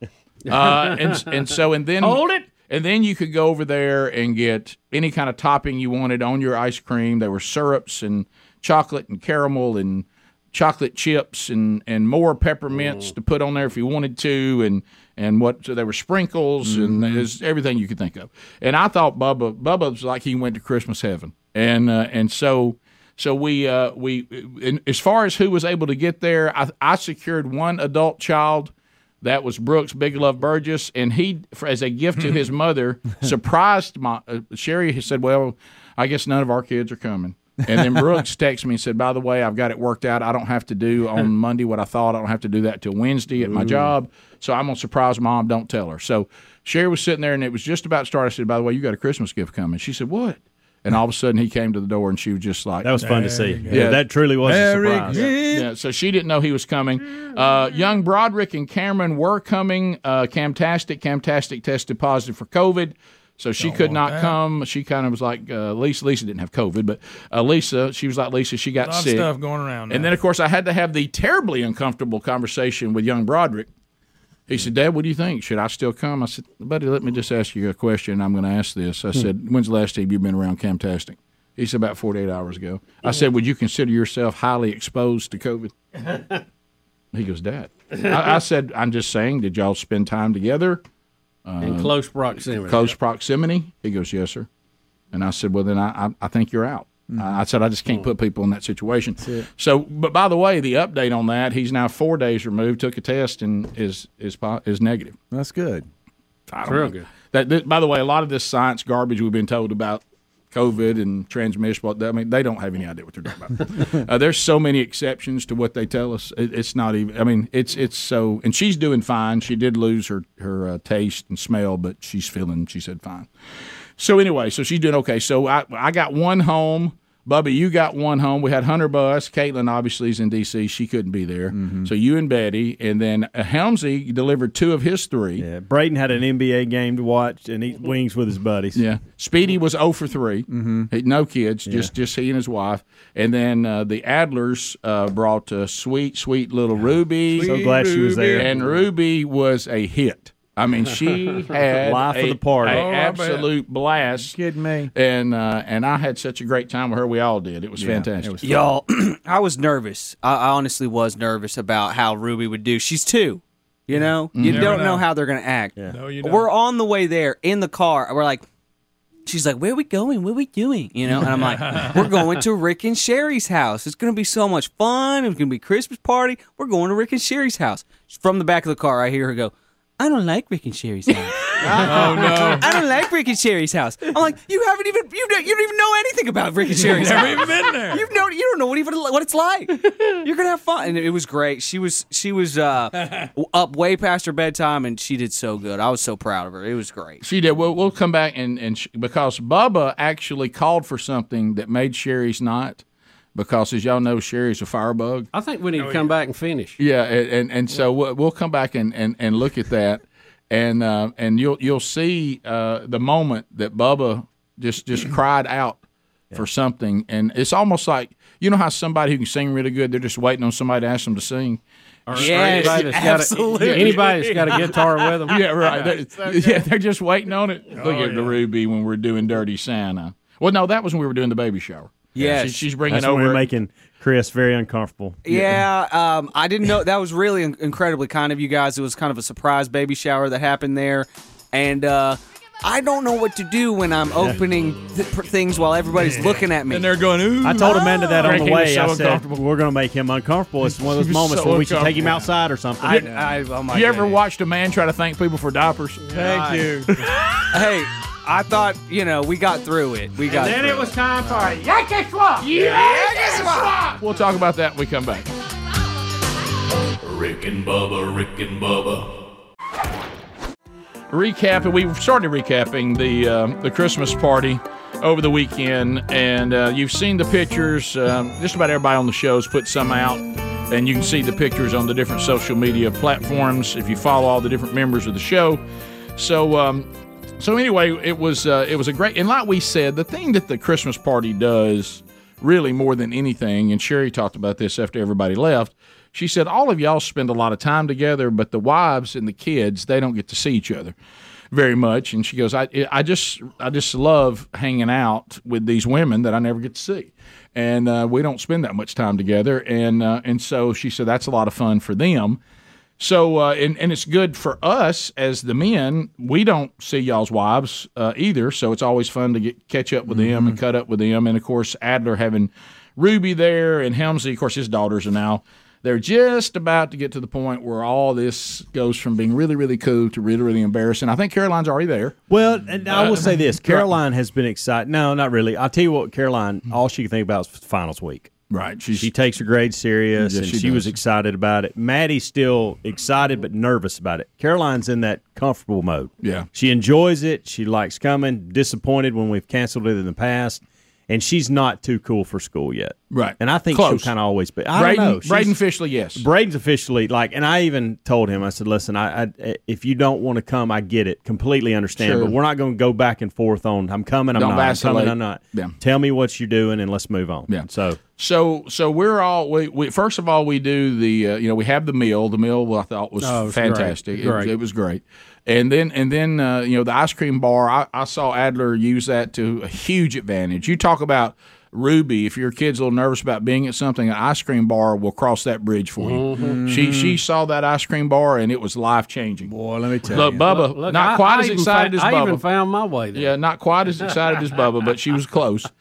Uh, and and so and then Hold it. And then you could go over there and get any kind of topping you wanted on your ice cream. There were syrups and chocolate and caramel and chocolate chips and, and more peppermints to put on there if you wanted to and and what so there were sprinkles and there's everything you could think of. And I thought Bubba Bubba was like he went to Christmas heaven. And uh, and so so we uh, we as far as who was able to get there, I, I secured one adult child. That was Brooks Big Love Burgess, and he, as a gift to his mother, surprised my uh, Sherry. Said, "Well, I guess none of our kids are coming." And then Brooks texted me and said, "By the way, I've got it worked out. I don't have to do on Monday what I thought. I don't have to do that till Wednesday at my job. So I'm gonna surprise mom. Don't tell her." So Sherry was sitting there, and it was just about to start. I said, "By the way, you got a Christmas gift coming." She said, "What?" And all of a sudden, he came to the door, and she was just like, That was fun to see. Yeah. Yeah, that truly was a surprise. Yeah, so she didn't know he was coming. Uh, young Broderick and Cameron were coming. Uh, Camtastic, Camtastic tested positive for COVID. So she could not that. come. She kind of was like uh, Lisa. Lisa didn't have COVID, but uh, Lisa, she was like Lisa. She got A lot of sick. stuff going around And then, of course, I had to have the terribly uncomfortable conversation with young Broderick. He said, Dad, what do you think? Should I still come? I said, Buddy, let me just ask you a question. I'm going to ask this. I hmm. said, When's the last time you've been around Camtastic? He said, About 48 hours ago. I said, Would you consider yourself highly exposed to COVID? He goes, Dad. I, I said, I'm just saying, did y'all spend time together? In uh, close proximity. Close proximity? He goes, Yes, sir. And I said, Well, then I, I, I think you're out. I I said, I just can't put people in that situation. So, but by the way, the update on that, he's now four days removed, took a test, and is is po- is negative. That's good. I don't Real know. good. That, that- by the way, a lot of this science garbage we've been told about COVID and transmission, what I mean, they don't have any idea what they're talking about. uh, there's so many exceptions to what they tell us. It, it's not even. I mean, it's it's so. And she's doing fine. She did lose her her uh, taste and smell, but she's feeling. She said fine. So anyway, so she's doing okay. So I I got one home. Bubby, you got one home. We had Hunter Bus. Caitlin obviously is in D.C. She couldn't be there. So you and Betty, and then uh, Helmsy delivered two of his three. Yeah, Braden had an NBA game to watch and eat wings with his buddies. Yeah, Speedy was 0 for 3 Mm-hmm. No kids, just just he and his wife. And then uh, the Adlers uh, brought uh, sweet, sweet little Ruby. So glad she was there. And Ruby was a hit. I mean, she had Life of the party. a Oh, I bet. absolute blast. Kidding me? And uh, and I had such a great time with her. We all did. It was fantastic. It was Y'all, I was nervous. I, I honestly was nervous about how Ruby would do. She's two. You know, you Never don't know. know. how they're going to act. No, you don't. We're on the way there in the car. We're like, she's like, "Where are we going? What are we doing?" You know, and I'm like, "We're going to Rick and Sherry's house. It's going to be so much fun. It's going to be a Christmas party. We're going to Rick and Sherry's house." From the back of the car, I hear her go, "I don't like Rick and Sherry's house. oh no. I don't like Rick and Sherry's house." I'm like, "You haven't even you don't, you don't even know anything about Rick and Sherry's Never house. even been there. You've know, you don't know what even what it's like. You're gonna have fun, and it was great. She was she was uh, up way past her bedtime, and she did so good. I was so proud of her. It was great. She did. We'll, we'll come back and, and sh- because Bubba actually called for something that made Sherry's not. Because as y'all know, Sherry's a firebug. I think we need to come back and finish. Yeah, and and, and so we'll, we'll come back and, and, and look at that, and uh, and you'll you'll see uh, the moment that Bubba just just cried out for something, and it's almost like you know how somebody who can sing really good, they're just waiting on somebody to ask them to sing. Yes, Anybody that's got a, absolutely. anybody that's got a guitar with them. Yeah, right. They're- yeah, they're just waiting on it. Look at the Ruby when we're doing Dirty Santa. Well, no, that was when we were doing the baby shower. Yes. She- she's bringing That's when over. we're making Chris very uncomfortable. Yeah, um, I didn't know that was really in- incredibly kind of you guys. It was kind of a surprise baby shower that happened there, and uh, I don't know what to do when I'm opening th- things while everybody's looking at me. And they're going, ooh. I told Amanda that on Rick, the he was way. so I said uncomfortable. we're going to make him uncomfortable. It's one of He those was moments so where we should take him outside or something. I, I, oh my you ever goodness. watched a man try to thank people for diapers? Thank you. Hey, I thought you know we got through it. We got. Then through it was time for a Yankee swap. Yeah, We'll talk about that when we come back. Rick and Bubba, Rick and Bubba. Recap, we started recapping the um, the Christmas party over the weekend, and uh, you've seen the pictures. Um, just about everybody on the show's put some out, and you can see the pictures on the different social media platforms if you follow all the different members of the show. So, um, so anyway, it was uh, it was a great, and like we said, the thing that the Christmas party does really more than anything, and Sherry talked about this after everybody left. She said all of y'all spend a lot of time together, but the wives and the kids they don't get to see each other very much. And she goes, I I just I just love hanging out with these women that I never get to see, and uh, we don't spend that much time together. And uh, and so she said that's a lot of fun for them. So, uh, and, and it's good for us as the men. We don't see y'all's wives uh, either, so it's always fun to get catch up with them and cut up with them. And of course, Adler having Ruby there and Helmsley, of course, his daughters are now They're just about to get to the point where all this goes from being really, really cool to really, really embarrassing. I think Caroline's already there. Well, and I will say this: Caroline has been excited. No, not really. I'll tell you what, Caroline. All she can think about is finals week. Right. she takes her grades serious, Yes, and she she, was excited about it. Maddie's still excited but nervous about it. Caroline's in that comfortable mode. Yeah. She enjoys it. She likes coming. Disappointed when we've canceled it in the past, and she's not too cool for school yet. Right. And I think Close. she'll kind of always be. I Braden, don't know. She's- Braden officially, yes. Braden's officially like, and I even told him, I said, "Listen, I, I if you don't want to come, I get it, completely understand, Sure. but we're not going to go back and forth on I'm coming, I'm Don't not, I'm coming, I'm not. Yeah. Tell me what you're doing, and let's move on. Yeah. So So, so we're all. We, we first of all we do the. Uh, you know, we have the meal. The meal I thought was, Oh, was great. fantastic. It, Great. it was great. And then, and then, uh, you know, the ice cream bar. I, I saw Adler use that to a huge advantage. You talk about Ruby. If your kid's a little nervous about being at something, an ice cream bar will cross that bridge for you. Mm-hmm. She she saw that ice cream bar and it was life changing. Boy, let me tell Look, you. Bubba, Look, not I- quite I as excited fa- as I even found my way there. Yeah, not quite as excited as Bubba, but she was close.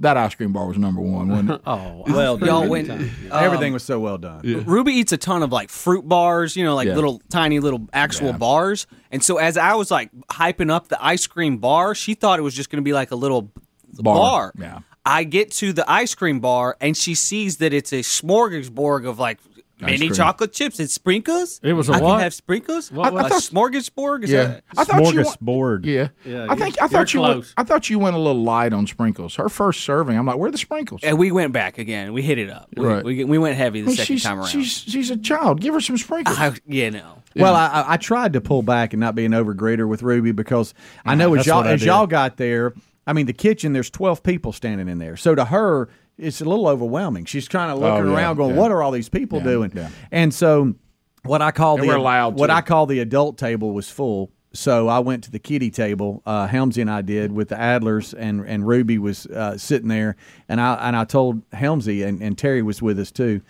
That ice cream bar was number one, wasn't it? Oh, well. Y'all went. Everything um, was so well done. Ruby eats a ton of like fruit bars, you know, like Yeah. little tiny little actual bars. And so as I was like hyping up the ice cream bar, she thought it was just going to be like a little Bar, bar. yeah. I get to the ice cream bar and she sees that it's a smorgasbord of like mini cream. chocolate chips and sprinkles. It was a I what? can have sprinkles. What a was- a smorgasbord. Is Yeah, that? I thought you. smorgasbord. Yeah, Yeah, I think I you're thought you went. I thought you went a little light on sprinkles. Her first serving, I'm like, where are the sprinkles? And we went back again. We hit it up. We, Right. we, we went heavy the I mean, second she's, time around. she's she's a child. Give her some sprinkles. I, yeah, no. Well, I, I- I tried to pull back and not be an overgrader with Ruby because I know ah, as y'all as y'all got there, I mean the kitchen. There's 12 people standing in there, so to her it's a little overwhelming. She's kind of looking Oh, yeah, around, going, yeah. "What are all these people Yeah, doing?" And so, what I call And the what too. I call the adult table was full. So I went to the kiddie table. Uh, Helmsy and I did with the Adlers, and and Ruby was uh, sitting there, and I and I told Helmsy, and, and Terry was with us too.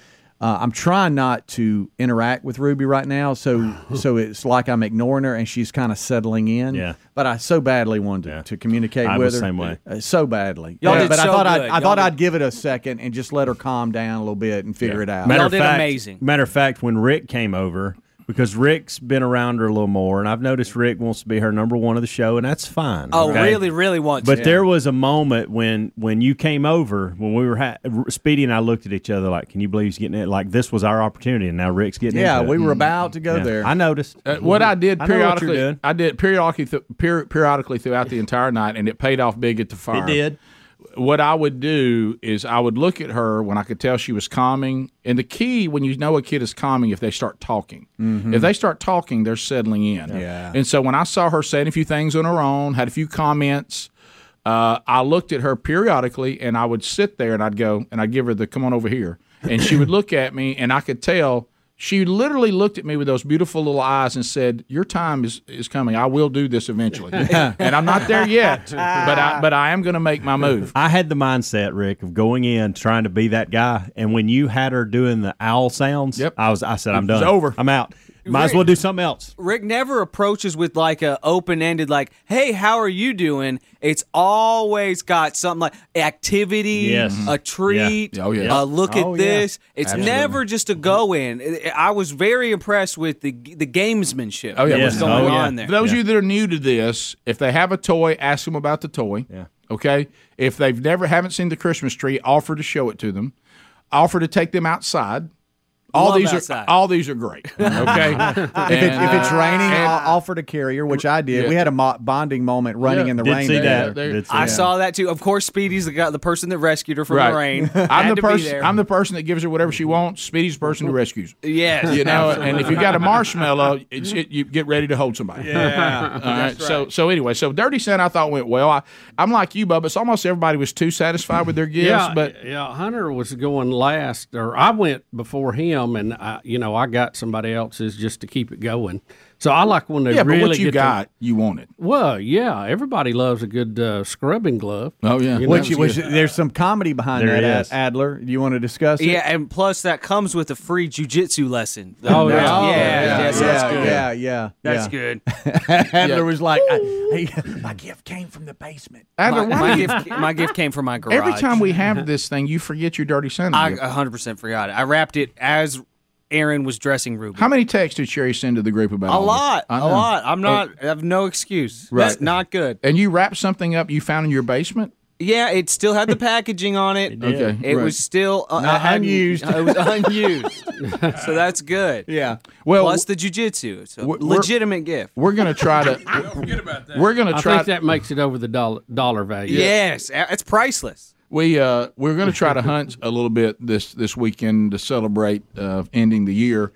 Uh, I'm trying not to interact with Ruby right now, so so it's like I'm ignoring her, and she's kind of settling in. Yeah. But I so badly wanted to, to communicate I with was her. same way. Uh, so badly. Y'all Yeah, did but I so thought I'd, good. I Y'all thought did- I'd give it a second and just let her calm down a little bit and figure it out. Matter Y'all of did fact, amazing. Matter of fact, when Rick came over, because Rick's been around her a little more, and I've noticed Rick wants to be her number one of the show, and that's fine. Oh, okay? really, really wants to. But to. there was a moment when when you came over when we were ha- Speedy and I looked at each other like, "Can you believe he's getting it?" Like this was our opportunity, and now Rick's getting it. yeah, we it. were about to go Yeah. there. I noticed Uh, what I did I know what you're periodically, doing. I did periodically, th- per- periodically throughout the entire night, and it paid off big at the fire. It did. What I would do is I would look at her when I could tell she was calming. And the key when you know a kid is calming, if they start talking, if they start talking, they're settling in. Yeah. And so when I saw her saying a few things on her own, had a few comments. Uh, I looked at her periodically, and I would sit there and I'd go and I'd give her the "come on over here," and she would look at me, and I could tell she literally looked at me with those beautiful little eyes and said, "Your time is, is coming. I will do this eventually, and I'm not there yet, but I but I am going to make my move." I had the mindset, Rick, of going in trying to be that guy, and when you had her doing the owl sounds, Yep. I was I said, "I'm It was done. over. I'm out. Might as well do something else." Rick never approaches with like a open ended like, "Hey, how are you doing?" It's always got something like activity, Yes. a treat, Yeah. Oh, yeah. uh, look Oh, at yeah. this. It's never just a go in. I was very impressed with the the gamesmanship. Oh, yeah. that was going Oh, yeah. on there. For those of you that are new to this, if they have a toy, ask them about the toy. Yeah. Okay. If they've never haven't seen the Christmas tree, offer to show it to them. Offer to take them outside. All Love these outside. are all these are great. Okay. if, it, if it's uh, raining, and- I'll offer to carrier, which I did. Yeah. We had a mo- bonding moment running Yeah. in the Did rain. see together. that. there- Did see I that. saw that too. Of course, Speedy's the guy, the person that rescued her from right. the rain. I'm the person. I'm the person that gives her whatever she wants. Speedy's the person who rescues. her. yes, You know, and if you got a marshmallow, it's, it, you get ready to hold somebody. Yeah. All right. So so anyway, so Dirty Santa I thought went well. I, I'm like you, Bubba. It's almost everybody was too satisfied with their gifts, yeah, but yeah, Hunter was going last, or I went before him, and I, you know I got somebody else's just to keep it going. So I like when they yeah, really but what you get to- got, you it. well, yeah, everybody loves a good uh, scrubbing glove. Oh yeah. You know, Which, which there's some comedy behind There that, it Ad- Adler. Do you want to discuss it? Yeah, and plus that comes with a free jujitsu lesson. Oh, yeah. yeah, Oh, yeah, yeah, yes, yeah, that's good. yeah, yeah, That's yeah. good. Adler was like, I, hey, my gift came from the basement. Adler, My, my gift, my gift came from my garage. Every time we have this thing, you forget your Dirty Santa. I 100% forgot it. I wrapped it as Aaron was dressing Ruby. How many texts did Sherry send to the group about it? A all lot, I a know. lot. I'm not. I have no excuse. Right. That's not good. And you wrapped something up you found in your basement? Yeah, it still had the packaging on it. Okay, It right. was still uh, Not I unused. It was unused. so that's good. Yeah. Well, Plus the jujitsu. It's a we're- we're- legitimate gift. we're going to try to. Don't forget about that. We're going to try. I think that makes it over the dollar dollar value. Yes, a- it's priceless. We uh, we're going to try to hunt a little bit this this weekend to celebrate uh, ending the year,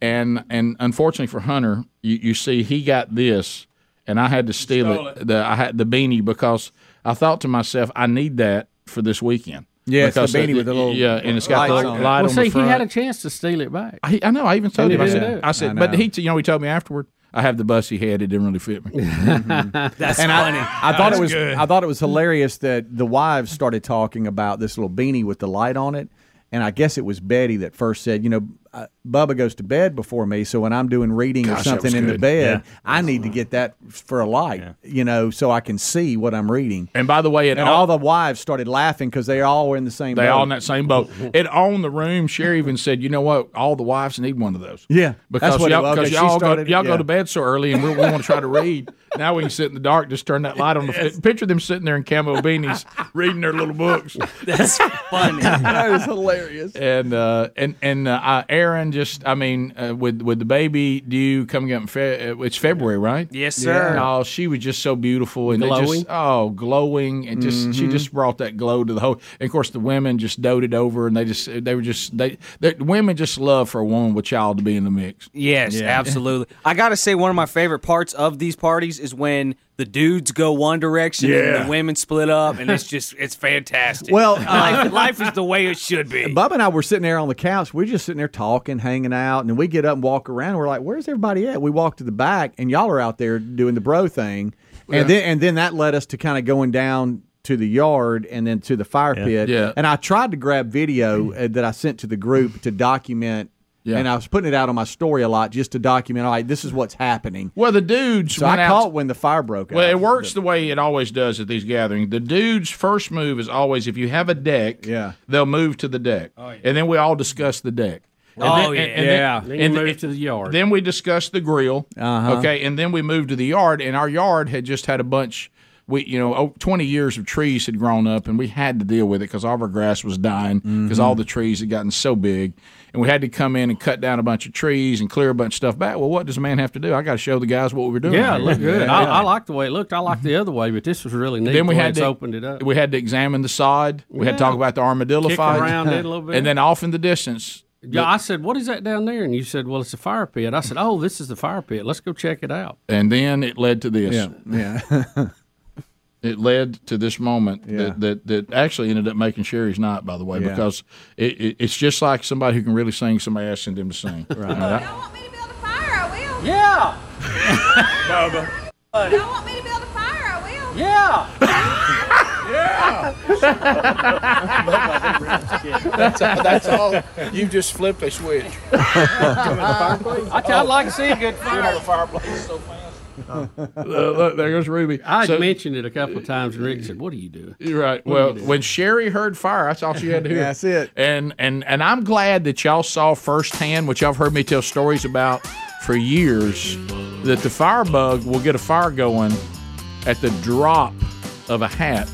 and and unfortunately for Hunter, you, you see he got this, and I had to steal it. The I had the beanie because I thought to myself I need that for this weekend. Yeah, it's the Because beanie with the little yeah, and it's got the lights little it. light Well, on see, the front. he had a chance to steal it back. I, I know. I even told And him. I said, do. I said, I but know. he, you know, he told me afterward. I have the bus head. It didn't really fit me. Mm-hmm. That's and funny. I, I thought it was I thought it was hilarious that the wives started talking about this little beanie with the light on it, and I guess it was Betty that first said, you know, uh, Bubba goes to bed before me, so when I'm doing reading Gosh, or something in the good. bed, I need to get that for a light, you know, so I can see what I'm reading. and by the way, it And all the wives started laughing because they all were in the same. They boat. all in that same boat. It owned the room. Sherry even said, "You know what? All the wives need one of those." Yeah, because that's what y'all, was. because Okay, y'all, started go, it, y'all go to bed so early, and we're, we want to try to read. Now we can sit in the dark, just turn that light on. The, Picture them sitting there in camo beanies, reading their little books. That's funny. that was hilarious. And uh, and and uh, Aaron just, I mean, uh, with with the baby due coming up in Fe- uh, it's February, right? Yes, sir. Oh, she was just so beautiful and Glowing? just oh glowing and just she just brought that glow to the whole. And of course, the women just doted over and they just they were just they the women just love for a woman with child to be in the mix. Yes, absolutely. I got to say, one of my favorite parts of these parties is when the dudes go one direction and the women split up, and it's just it's fantastic. Well, life, life is the way it should be. Bubba and I were sitting there on the couch. We're just sitting there talking, hanging out, and then we get up and walk around. We're like, "Where's everybody at?" We walk to the back, and y'all are out there doing the bro thing, and then and then that led us to kind of going down to the yard and then to the fire pit. Yeah. And I tried to grab video uh, that I sent to the group to document. Yeah. And I was putting it out on my story a lot just to document. All right, this is what's happening. Well, the dudes. So went I out- caught when the fire broke out. Well, it works the way it always does at these gatherings. The dude's first move is always if you have a deck, Yeah. they'll move to the deck, and then we all discuss the deck. And Oh, then- yeah. and- and Yeah, Then, then you and move to the yard. Then we discuss the grill. Uh-huh. Okay, and then we moved to the yard, and our yard had just had a bunch. We, you know, oh, 20 years of trees had grown up, and we had to deal with it because all of our grass was dying because Mm-hmm. all the trees had gotten so big, and we had to come in and cut down a bunch of trees and clear a bunch of stuff back. Well, what does a man have to do? I got to show the guys what we were doing. Yeah, it looked good. Yeah. I, I like the way it looked. I like the other way, but this was really neat. Then we the had to opened it up. We had to examine the sod. We had to talk about the armadillo Kick fight, around it a little bit. and then off in the distance. yeah, I said, "What is that down there?" And you said, "Well, it's a fire pit." I said, "Oh, this is the fire pit. Let's go check it out." And then it led to this. yeah, yeah. It led to this moment Yeah. that, that that actually ended up making Sherry's night. By the way, Yeah. because it, it, it's just like somebody who can really sing. Somebody asking them to sing. Right. Y'all want me to build a fire, I will. Yeah, Y'all want me to build a fire, I will. yeah. That's, that's all. You just flipped a switch. I would like to see a good fire. the fireplace so fast. Look, there goes Ruby. I So- mentioned it a couple of times, and Rick said, "What are you doing?" You're right. Well, when Sherry heard fire, that's all she had to hear. That's it. And and and I'm glad that y'all saw firsthand, which y'all have heard me tell stories about for years, that the firebug will get a fire going at the drop of a hat.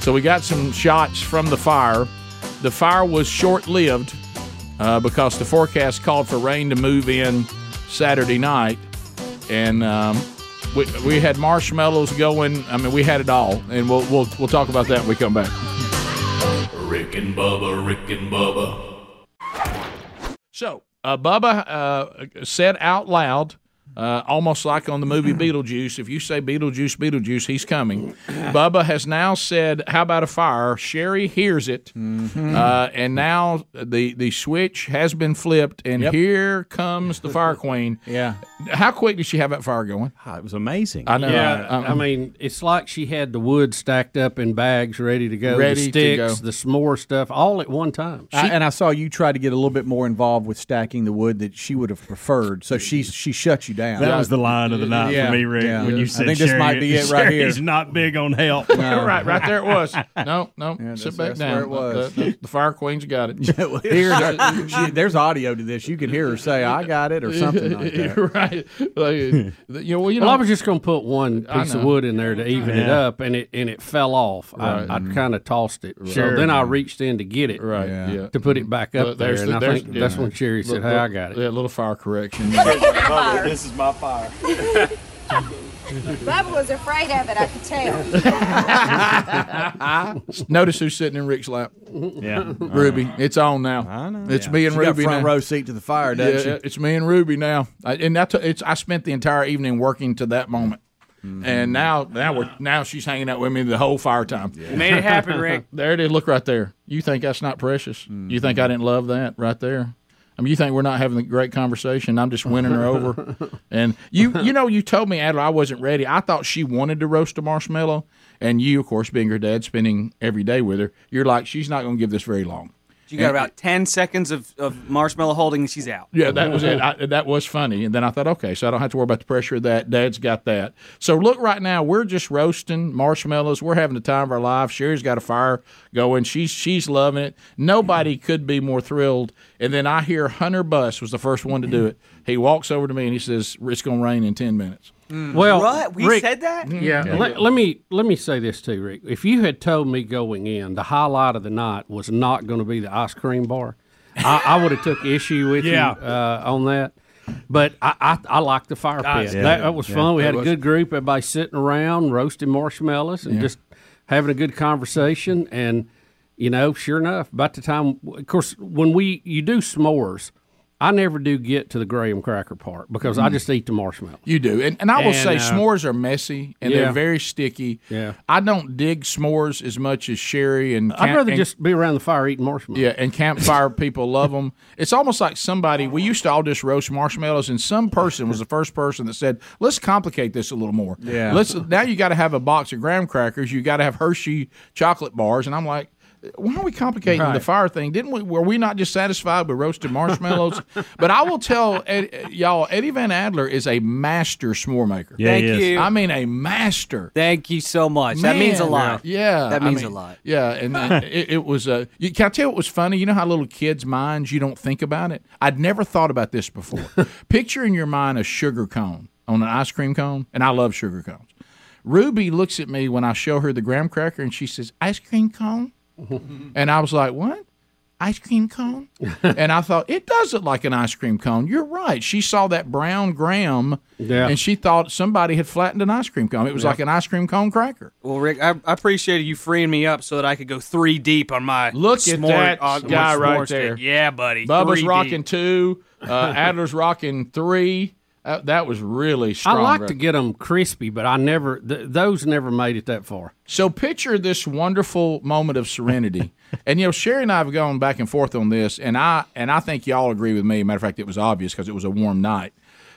So we got some shots from the fire. The fire was short-lived uh, because the forecast called for rain to move in Saturday night, and um, we, we had marshmallows going. I mean, we had it all, and we'll we'll we'll talk about that when we come back. Rick and Bubba, Rick and Bubba. So, uh, Bubba uh, said out loud, uh, almost like on the movie Beetlejuice, if you say Beetlejuice, Beetlejuice, he's coming. Bubba has now said, How about a fire? Sherry hears it. Uh, and now the, the switch has been flipped, and here comes the Fire Queen. Yeah. How quick did she have that fire going? Ah, it was amazing. I know. Yeah, I, I mean, it's like she had the wood stacked up in bags, ready to go. Ready the to go. sticks, the s'more stuff, all at one time. I- and I saw you try to get a little bit more involved with stacking the wood that she would have preferred. So she she shut you down. That was the line of the night Yeah, for me, Rick. yeah. When you said, I said think this might be it right here. Sherry's not big on help. right, right there it was. No, no, Yeah, sit back that's down. where it was. The, the- the fire queen's got it. Here, she, there's audio to this. You can hear her say, "I got it" or something like that. right. Like, you know, well, you know, well, I was just going to put one piece of wood in there to even it up, and it and it fell off. Right. I, I mm-hmm. kind of tossed it. Sure. So then I reached in to get it, Right, Yeah. yeah. to put it back up Look, there. And I think that's yeah. when Sherry said, "Hey, I got it." Yeah, a little fire correction. this is my fire. Bubba was afraid of it, I could tell. Notice who's sitting in Rick's lap. Yeah. Ruby. It's on now. I know. It's me and She got Ruby front now. row seat to the fire, doesn't yeah, she? It's me and Ruby now. I, and that's it's. I spent the entire evening working to that moment. Mm-hmm. And now, now we're now she's hanging out with me the whole fire time. You made it happen, Rick. there it is. Look right there. You think that's not precious? You Mm-hmm. think I didn't love that right there? I mean, you think we're not having a great conversation? I'm just winning her over. And you, you know, you told me Adler I wasn't ready. I thought she wanted to roast a marshmallow, and you, of course, being her dad, spending every day with her, you're like, she's not going to give this very long. You got And- about ten seconds of, of marshmallow holding, and she's out. Yeah, that was it. I, that was funny. And then I thought, okay, so I don't have to worry about the pressure of that. Dad's got that. So look, right now we're just roasting marshmallows. We're having the time of our life. Sherry's got a fire going. She's she's loving it. Nobody could be more thrilled. And then I hear Hunter Bus was the first one to do it. He walks over to me and he says, "It's going to rain in ten minutes." Well, What? We Rick- said that? Yeah. Let, let me let me say this too, Rick. If you had told me going in, the highlight of the night was not going to be the ice cream bar, I, I would have took issue with Yeah. you uh, on that. But I, I, I like the fire pit. Ah, yeah. that, that was Yeah. fun. We had It a good group, everybody sitting around roasting marshmallows and just having a good conversation. And you know, sure enough, about the time, of course, when we you do s'mores, I never do get to the graham cracker part because I just eat the marshmallows. You do, and and I will And, say uh, s'mores are messy and yeah. they're very sticky. Yeah. I don't dig s'mores as much as Sherry and. I'd rather and- just be around the fire eating marshmallows. Yeah, and campfire people love them. It's almost like somebody we used to all just roast marshmallows, and some person was the first person that said, "Let's complicate this a little more." Yeah. let's now you got to have a box of graham crackers, you got to have Hershey chocolate bars, and I'm like. Why are we complicating the fire thing? Didn't we? Were we not just satisfied with roasted marshmallows? but I will tell Ed, y'all, Eddie Van Adler is a master s'more maker. Yeah, Thank you. I mean a master. Thank you so much. that means a lot. Yeah, That I means mean, a lot. Yeah, and uh, it, it was. Uh, you, can I tell you what was funny? You know how little kids' minds you don't think about it. I'd never thought about this before. Picture in your mind a sugar cone on an ice cream cone, and I love sugar cones. Ruby looks at me when I show her the graham cracker, and she says, "Ice cream cone," and I was like, "What?" Ice cream cone, and I thought it does look like an ice cream cone. You're right. She saw that brown graham, Yeah. and she thought somebody had flattened an ice cream cone. It was like an ice cream cone cracker. Well, Rick, I, I appreciated you freeing me up so that I could go three deep on my Look at s'more- that on my guy right s'more there. stick. Yeah, buddy. Bubba's Three rocking deep. two. Uh, Adler's rocking three. Uh, that was really strong. I like bro. to get them crispy, but I never th- those never made it that far. So picture this wonderful moment of serenity. and you know, Sherry and I have gone back and forth on this, and I and I think y'all agree with me. Matter of fact, it was obvious because it was a warm night,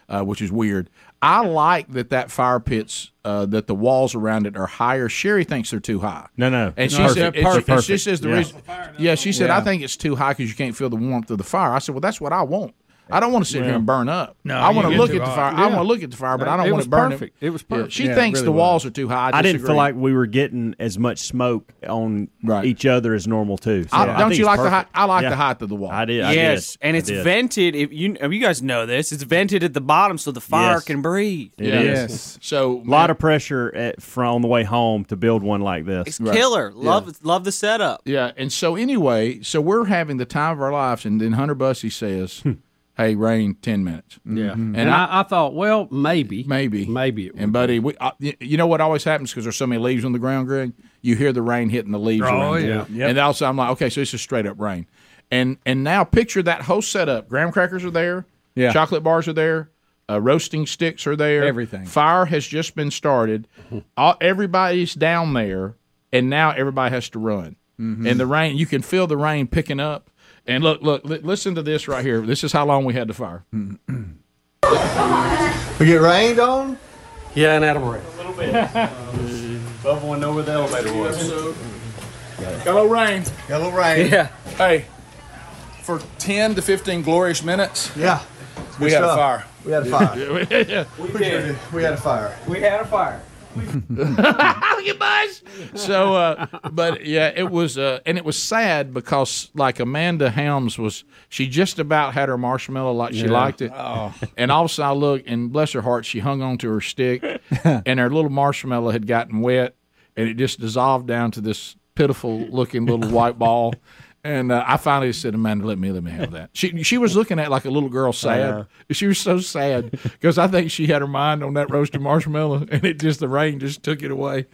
uh, which is weird. I like that that fire pits uh, that the walls around it are higher. Sherry thinks they're too high. No, no. And she No, said, it's it's, perfect. she says the Yeah. reason. Yeah, she said, Yeah. I think it's too high because you can't feel the warmth of the fire. I said, well, that's what I want. I don't want to sit here and burn up. No, I want to look at the hot. fire. I want to look at the fire, but I don't want to burn perfect. it. It was Yeah, perfect. she Yeah, thinks really the was. walls are too high. I, I didn't feel like we were getting as much smoke on Right. each other as normal too. So I, I don't think you it's like the height? I like Yeah. the height of the wall. I did. I yes, did. and it's vented. If you you guys know this, it's vented at the bottom so the fire Yes. can breathe. It Yeah. is. Yes. So A lot of pressure at, from on the way home to build one like this. It's killer. Love love the setup. Yeah, and so anyway, so we're having the time of our lives, and then Hunter Bussey says, hmm. "Hey, rain ten minutes." Yeah, and, And I, I thought, well, maybe, Maybe, maybe. It And buddy, we, uh, y- you know what always happens because there's so many leaves on the ground, Greg. You hear the rain hitting the leaves Oh, around you. yeah. Yep. And also, I'm like, okay, so this is straight up rain. And and now picture that whole setup. Graham crackers are there. Yeah. Chocolate bars are there. Uh, roasting sticks are there. Everything. Fire has just been started. All, everybody's down there, and now everybody has to run. Mm-hmm. And the rain, you can feel the rain picking up. And look, look, li- listen to this right here. This is how long we had the fire. We get rained on? Yeah, and Adam Ray. A little bit. Bubba wanted to know where the elevator was. Got a little rain. Got a little rain. Yeah. Hey, for 10 to 15 glorious minutes, Yeah. we Good had a fire. We had a fire. yeah. we did. We had a fire. We had a fire. Look at Buzz. So, uh, but yeah, it was, uh, and it was sad because like Amanda Helms was, she just about had her marshmallow like she Yeah. liked it, and all of a sudden I look and bless her heart, she hung on to her stick, and her little marshmallow had gotten wet, and it just dissolved down to this pitiful looking little white ball. And uh, I finally said, Amanda, let me let me have that. She she was looking at like a little girl sad. She was so sad because I think she had her mind on that roasted marshmallow, and it just the rain just took it away.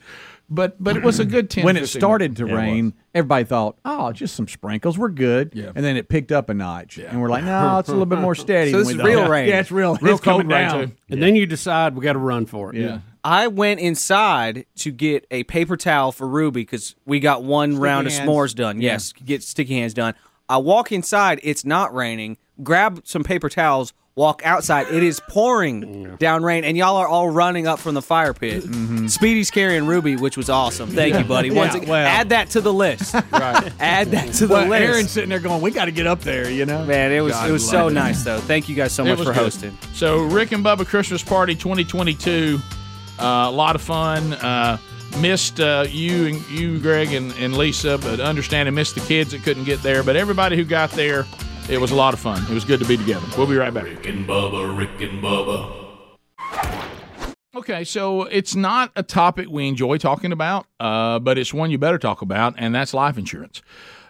But but it was a good ten. when it started to it rain, was. everybody thought, "Oh, just some sprinkles, we're good." Yeah. And then it picked up a notch, and we're like, "No, it's a little bit more steady." So this is real thought. rain. Yeah, it's real. Real it's coming cold rain, down. too. And then you decide we got to run for it. Yeah. I went inside to get a paper towel for Ruby because we got one round of s'mores done. Yes, get sticky hands done. I walk inside. It's not raining. Grab some paper towels. Walk outside. It is pouring down rain, and y'all are all running up from the fire pit. Mm-hmm. Speedy's carrying Ruby, which was awesome. Thank you, buddy. Once Yeah, again, well- add that to the list. Right. Add that to the Well, list. Aaron's sitting there going, "We got to get up there," you know. Man, it was God it was so it. nice though. Thank you guys so It much for good. hosting. So Rick and Bubba Christmas Party 2022, uh, a lot of fun. Uh, missed uh, you and you, Greg and, and Lisa, but understand and missed the kids that couldn't get there. But everybody who got there, it was a lot of fun. It was good to be together. We'll be right back. Rick and Bubba, Rick and Bubba. Okay, so it's not a topic we enjoy talking about, uh, but it's one you better talk about, and that's life insurance.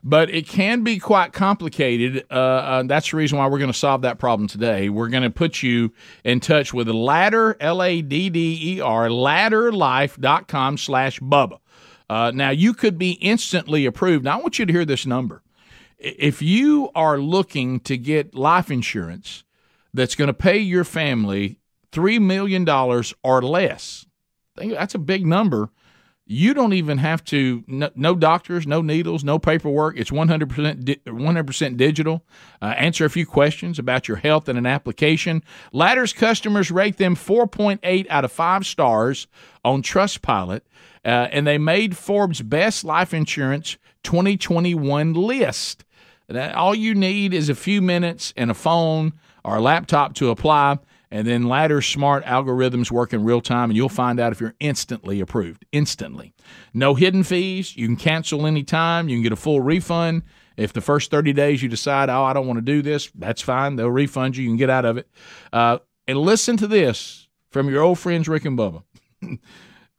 But it can be quite complicated. Uh, uh, that's the reason why we're going to solve that problem today. We're going to put you in touch with Ladder, L A D D E R, ladderlife.com slash Bubba. Uh, now, you could be instantly approved. Now, I want you to hear this number. If you are looking to get life insurance that's going to pay your family $3 million or less, that's a big number. You don't even have to, no, no doctors, no needles, no paperwork. It's 100%, di- 100% digital. Uh, answer a few questions about your health in an application. Ladder's customers rate them 4.8 out of 5 stars on Trustpilot, uh, and they made Forbes' Best Life Insurance 2021 list. That, all you need is a few minutes and a phone or a laptop to apply, and then Ladder's smart algorithms work in real time, and you'll find out if you're instantly approved. Instantly. No hidden fees. You can cancel anytime. You can get a full refund. If the first 30 days you decide, oh, I don't want to do this, that's fine. They'll refund you. You can get out of it. Uh, and listen to this from your old friends, Rick and Bubba.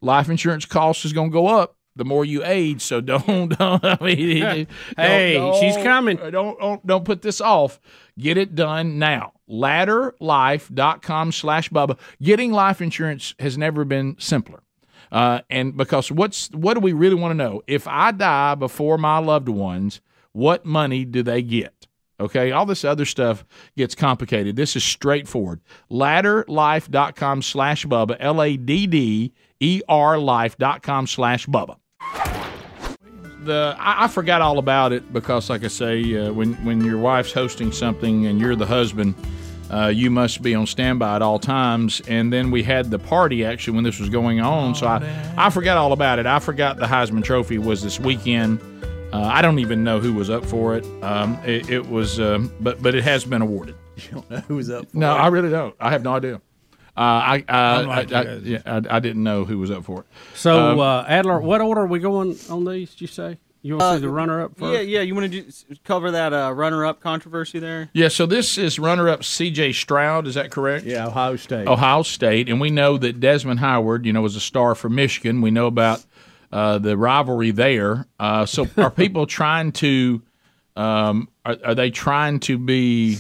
Life insurance cost is going to go up the more you age. So don't, don't I mean, don't- Hey, don't- she's coming. Don't, don't don't put this off. Get it done now. Ladderlife.com slash Bubba. Getting life insurance has never been simpler. Uh, and because what's what do we really want to know? If I die before my loved ones, what money do they get? Okay, all this other stuff gets complicated. This is straightforward. Ladderlife.com slash Bubba, L A D D E R life.com slash Bubba. The I, I forgot all about it because, like I say, uh, when when your wife's hosting something and you're the husband, uh, you must be on standby at all times. And then we had the party actually when this was going on, so I I forgot all about it. I forgot the Heisman Trophy was this weekend. Uh, I don't even know who was up for it. Um, it, it was, um, but but it has been awarded. You don't know who's up. For No, it. I really don't. I have no idea. Uh, I I, Unlike I, I, yeah, I, I didn't know who was up for it. So, Um, uh, Adler, what order are we going on these? Did you say you want to Uh, see the runner-up first? Yeah, yeah. You want to cover that uh, runner-up controversy there? Yeah, so this is runner-up C.J. Stroud. Is that correct? Yeah, Ohio State. Ohio State, and we know that Desmond Howard, you know, was a star for Michigan. We know about uh, the rivalry there. Uh, so, are people trying to? Um, are, are they trying to be?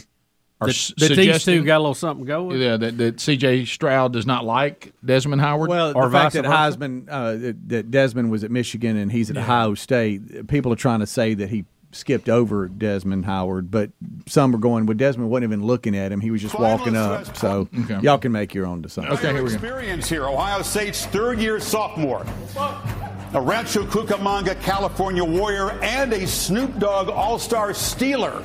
Are That, s- that these two got a little something going. Yeah, that, that C.J. Stroud does not like Desmond Howard. Well, or the fact vice that versa? Heisman, uh, that- that Desmond was at Michigan and he's at Ohio State, people are trying to say that he skipped over Desmond Howard, but some are going, well, Desmond wasn't even looking at him; he was just walking up. So Okay. y'all can make your own decision. Okay, here we go. experience here. Ohio State's third year sophomore. A Rancho Cucamonga, California Warrior, and a Snoop Dogg All Star Steeler.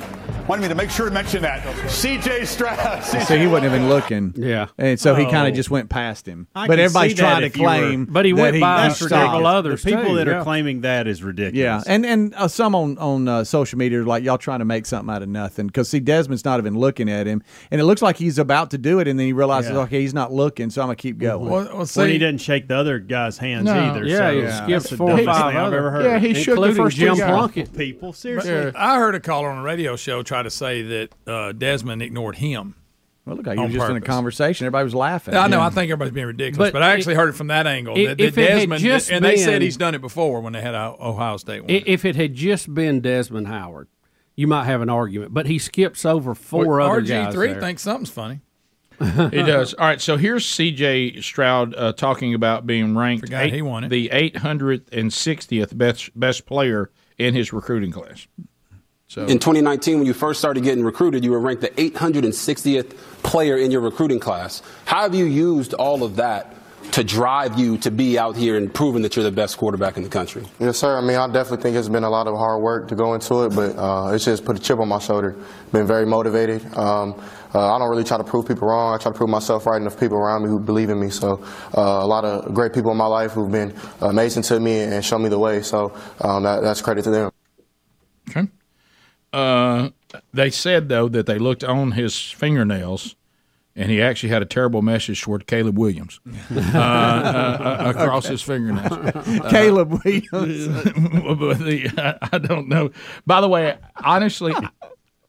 Wanted me to make sure to mention that. C.J. Stroud. So he wasn't even looking. Yeah. And so he kind Oh. of just went past him. I but can everybody's see that trying to if you were- claim. But he that went by stopped. several others, The people too, that yeah. are claiming that is ridiculous. Yeah, and and uh, some on on uh, social media are like y'all trying to make something out of nothing because see Desmond's not even looking at him, and it looks like he's about to do it, and then he realizes Yeah. okay he's not looking, so I'm gonna keep going. Well, well, when he see, doesn't shake the other guy's hands No. either. Yeah, so he that's skips the four or dumbest five thing I've other- ever heard. Yeah, he shook the including first Jim two guys. Plunkett. people seriously. I heard a caller on a radio show try to say that uh, Desmond ignored him. well, look, like he on was just in a conversation. Everybody was laughing. I know. Yeah. I think everybody's being ridiculous, But but, I actually it- heard it from that angle. i- that, that if Desmond, just and they said he's done it before when they had a Ohio State one. If it had just been Desmond Howard, you might have an argument. But he skips over four other guys. RG3 thinks something's funny. He does. All right, so here's C.J. Stroud uh, talking about being ranked Forgot he won it. the 860th best best player in his recruiting class. So In 2019, when you first started getting recruited, you were ranked the 860th player in your recruiting class. How have you used all of that to drive you to be out here and proving that you're the best quarterback in the country? Yes, sir. I mean, I definitely think it's been a lot of hard work to go into it, but uh, it's just put a chip on my shoulder. Been very motivated. Um, uh, I don't really try to prove people wrong. I try to prove myself right, and the people around me who believe in me. So, uh, a lot of great people in my life who've been amazing to me and shown me the way. So, um, that, that's credit to them. Okay. Uh, they said though that they looked on his fingernails, and he actually had a terrible message toward Caleb Williams uh, uh, uh, across his fingernails. Caleb Williams. But the- I, I don't know. By the way, honestly.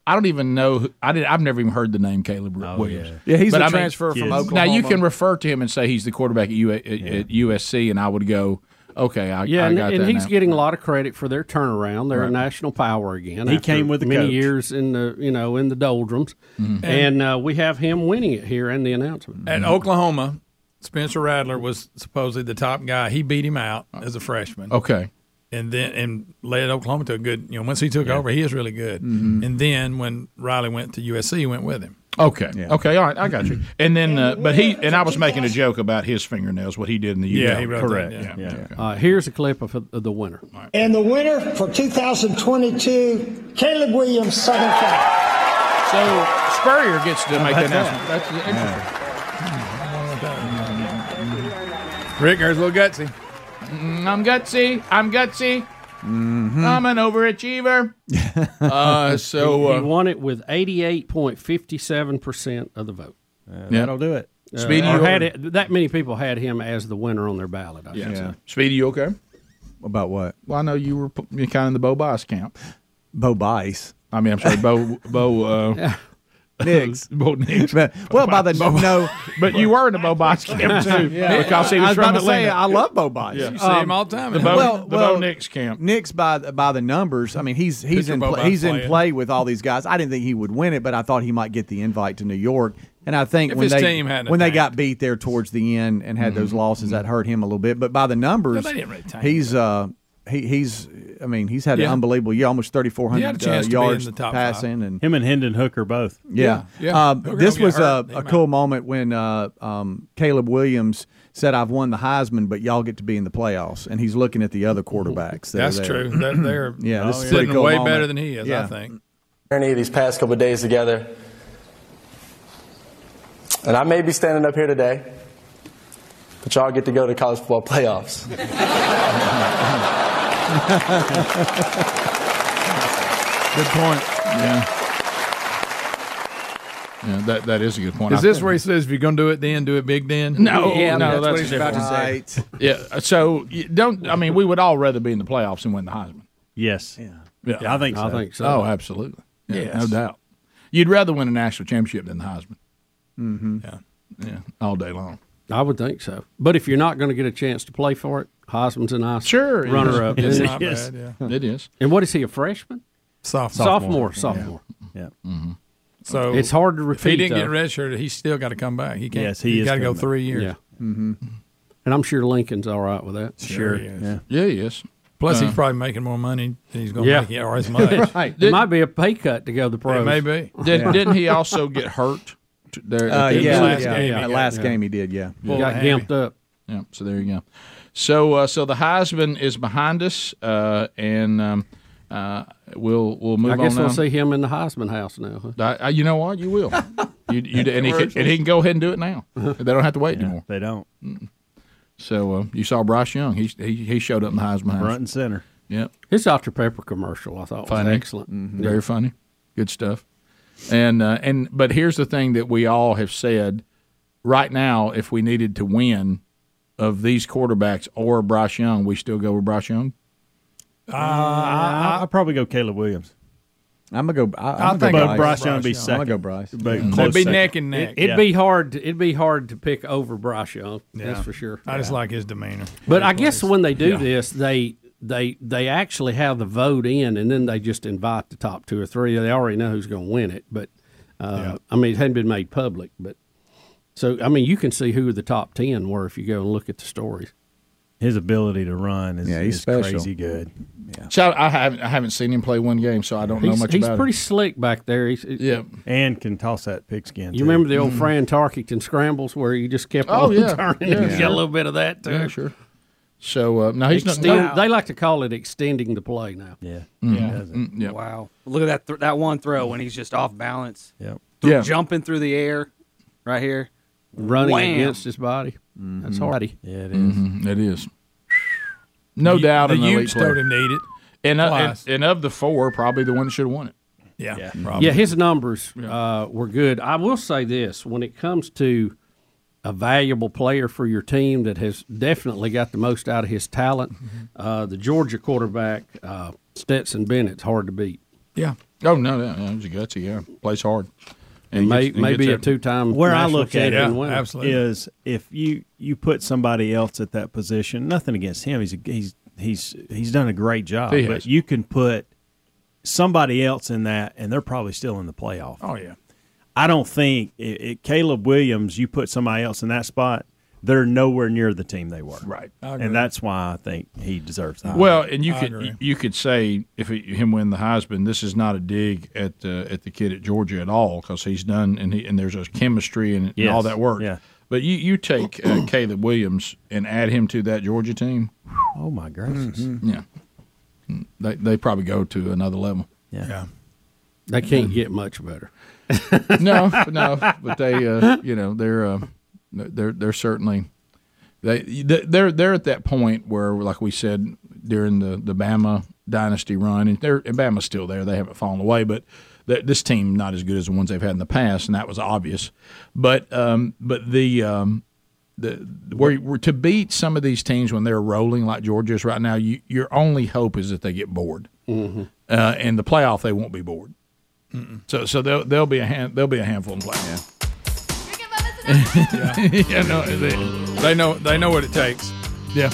I don't even know. who- I did. I've never even heard the name Caleb Williams. Yeah, he's But a I mean, transfer from kids. Oklahoma. Now you can refer to him and say he's the quarterback at, U- at, at USC, and I would go, okay, I, Yeah, I and, got and that he's now. getting a lot of credit for their turnaround. They're Right. a national power again. He after came with the many coach. years in the you know in the doldrums, Mm-hmm. and uh, we have him winning it here in the announcement. At Oklahoma, Spencer Rattler was supposedly the top guy. He beat him out as a freshman. okay. and then and led Oklahoma to a good. You know, once he took over, he is really good. Mm-hmm. And then when Riley went to USC, he went with him. Okay. Okay. All right. I got you. And then, uh, but he and I was making a joke about his fingernails, what he did in the Yeah, he wrote that, correct. yeah. yeah. okay. Uh, here's a clip of, of the winner. And the winner for 2022, Caleb Williams, Southern Cal. So Spurrier gets to make the about that? announcement. That's interesting. Rick, there's a little gutsy. Mm, I'm gutsy. I'm gutsy. I'm an overachiever. uh, so he, he uh, won it with 88.57 percent of the vote. yeah. That'll do it. Uh, Speedy, you had it, that many people had him as the winner on their ballot. I should Yeah. Speedy, you okay? About what? Well, I know you were you're kind of in the Bo Bice camp. Bo Bice. I mean, I'm sorry, Bo Bo uh, Nix. Bo Nix. But, well, by the no, But you were in the Bo Bice camp too, yeah. because he I was, was from about to say I love Bo Bice. Yeah. You see him all the time. the in Bo, Well, the well, Bo Nix camp. Nix by the, by the numbers. I mean, he's he's Picture in Bo pl- Bice he's in play with all these guys. I didn't think he would win it, but I thought he might get the invite to New York. And I think If when they team hadn't when they got beat there towards the end and had those losses, that hurt him a little bit. But by the numbers, Yeah, really he's uh he, he's I mean he's had Yeah. an unbelievable year, almost thirty four He hundred had a chance uh, to in yards the top passing and Him and Hendon Hooker both. yeah. Yeah, yeah. Um, Hooker this was a, a cool moment when uh, um, Caleb Williams said, I've won the Heisman, but y'all get to be in the playoffs. And he's looking at the other quarterbacks. that are That's there. true. That, they're Yeah, this is sitting pretty cool way moment. better than he is. Yeah. I think. journey these past couple of days together. And I may be standing up here today, but y'all get to go to college football playoffs. Good point. Yeah. Yeah, that that is a good point. Is I- this where he says if you're going to do it, then do it big? Then No, Yeah, no, that's that's, what he's about different. to say. Right. Yeah, so you don't. I mean, we would all rather be in the playoffs and win the Heisman. Yes. Yeah. Yeah, Yeah, I think so. I think so. Oh, absolutely. Yeah, Yes. no doubt. You'd rather win a national championship than the Heisman. Mm-hmm. Yeah, yeah, all day long. I would think so. But if you're not going to get a chance to play for it, Heisman's a nice Sure, runner up. It's isn't not it? bad. Yeah. It is. And what is he, a freshman? Sophomore. Sophomore. Sophomore. Yeah. So It's hard to If he didn't get redshirted, he's still got to come back. He can't. Yes, he he's is got to go back. three years. Yeah. Mm-hmm. And I'm sure Lincoln's all right with that. Sure he is. Yeah. Yeah, he is. Plus, Uh, he's probably making more money than he's going to Yeah. make or as much. Right. It might be a pay cut to go to the pros. It may be. Did, Yeah. Didn't he also get hurt? There, Uh, yeah, last yeah, game? yeah. he last yeah. game he did, yeah. He got of hammy. gimped up. Yeah, so there you go. So, uh, so the Heisman is behind us, uh, and um, Uh, we'll we'll move on. I guess on. we'll now. see him in the Heisman house now. Huh? Uh, uh, you know what? You will. you, you, and, he can, and he can go ahead and do it now. They don't have to wait anymore. They don't. So uh, you saw Bryce Young. He, he he showed up in the Heisman house. Front and center. Yep. His Dr Pepper commercial I thought was Funny. excellent. Very funny. Good stuff. And uh, and but here's the thing that we all have said. Right now, if we needed to win of these quarterbacks or Bryce Young, we still go with Bryce Young. Uh, I, I'll probably go Caleb Williams. I'm gonna go. I, I I'm think go Bryce Bryce Young would be I'm second. gonna go Bryce. But Mm-hmm. close They'd be second. neck and neck. It'd Yeah. be hard. It'd be hard to pick over Bryce Young. That's for sure. I just like his demeanor. But I guess when they do Yeah. this, they they they actually have the vote in, and then they just invite the top two or three. They already know who's going to win it. But uh, I mean, it hadn't been made public. But so I mean, you can see who the top ten were if you go and look at the stories. His ability to run is, Yeah, he's is crazy good. So I haven't I haven't seen him play one game, so I don't know much he's about He's pretty him. slick back there. He's, Yeah. And can toss that pigskin. You too. remember the old Mm-hmm. Fran Tarkenton scrambles where you just kept Oh, on yeah. turning? Yeah, You sure. got a little bit of that too. Yeah, sure. So uh, no, he's not. No- They like to call it extending the play now. Yeah. Mm, mm, yeah. Wow. Look at that th- that one throw when he's just off balance. Yep. Th- Yeah. Jumping through the air right here. Running Wham. against his body. That's hardy. Yeah, it is. Mhm, it is. No The- doubt. the an elite Utes player. don't need it. And, uh, and and of the four, probably the one that should have won it. Yeah, Yeah. probably. Yeah, his numbers uh, were good. I will say this: when it comes to a valuable player for your team that has definitely got the most out of his talent, uh, the Georgia quarterback uh, Stetson Bennett's hard to beat. Yeah. Oh no, no, no he's a gutsy. Yeah, plays hard. And may, gets- maybe a two-time Where I look at champion it winner. absolutely. is if you you put somebody else at that position. Nothing against him. He's a, he's he's he's done a great job. He but has. you can put somebody else in that, and they're probably still in the playoff. Oh yeah. I don't think it, it, Caleb Williams. You put somebody else in that spot, they're nowhere near the team they were. Right. And that's why I think he deserves that. Well, and you I could agree. you could say if he, him win the Heisman, this is not a dig at uh, at the kid at Georgia at all because he's done and he, and there's a chemistry and, and all that work. Yeah. But you you take uh, Caleb Williams and add him to that Georgia team, oh my gracious. yeah, Mm, they they probably go to another level. Yeah. Yeah. They can't get much better. no, no, but they, uh, you know, they're uh, they're they're certainly they they're they're at that point where, like we said during the the Bama dynasty run, and they're and Bama's still there. They haven't fallen away, but th- this team not as good as the ones they've had in the past, and that was obvious. But um, but the um, the where, where to beat some of these teams when they're rolling like Georgia's right now, you, your only hope is that they get bored. Mm-hmm. Uh, in the playoff, they won't be bored. So so they'll they'll be a hand, they'll be a handful in play. yeah. yeah, no, they, They know they know what it takes. yeah.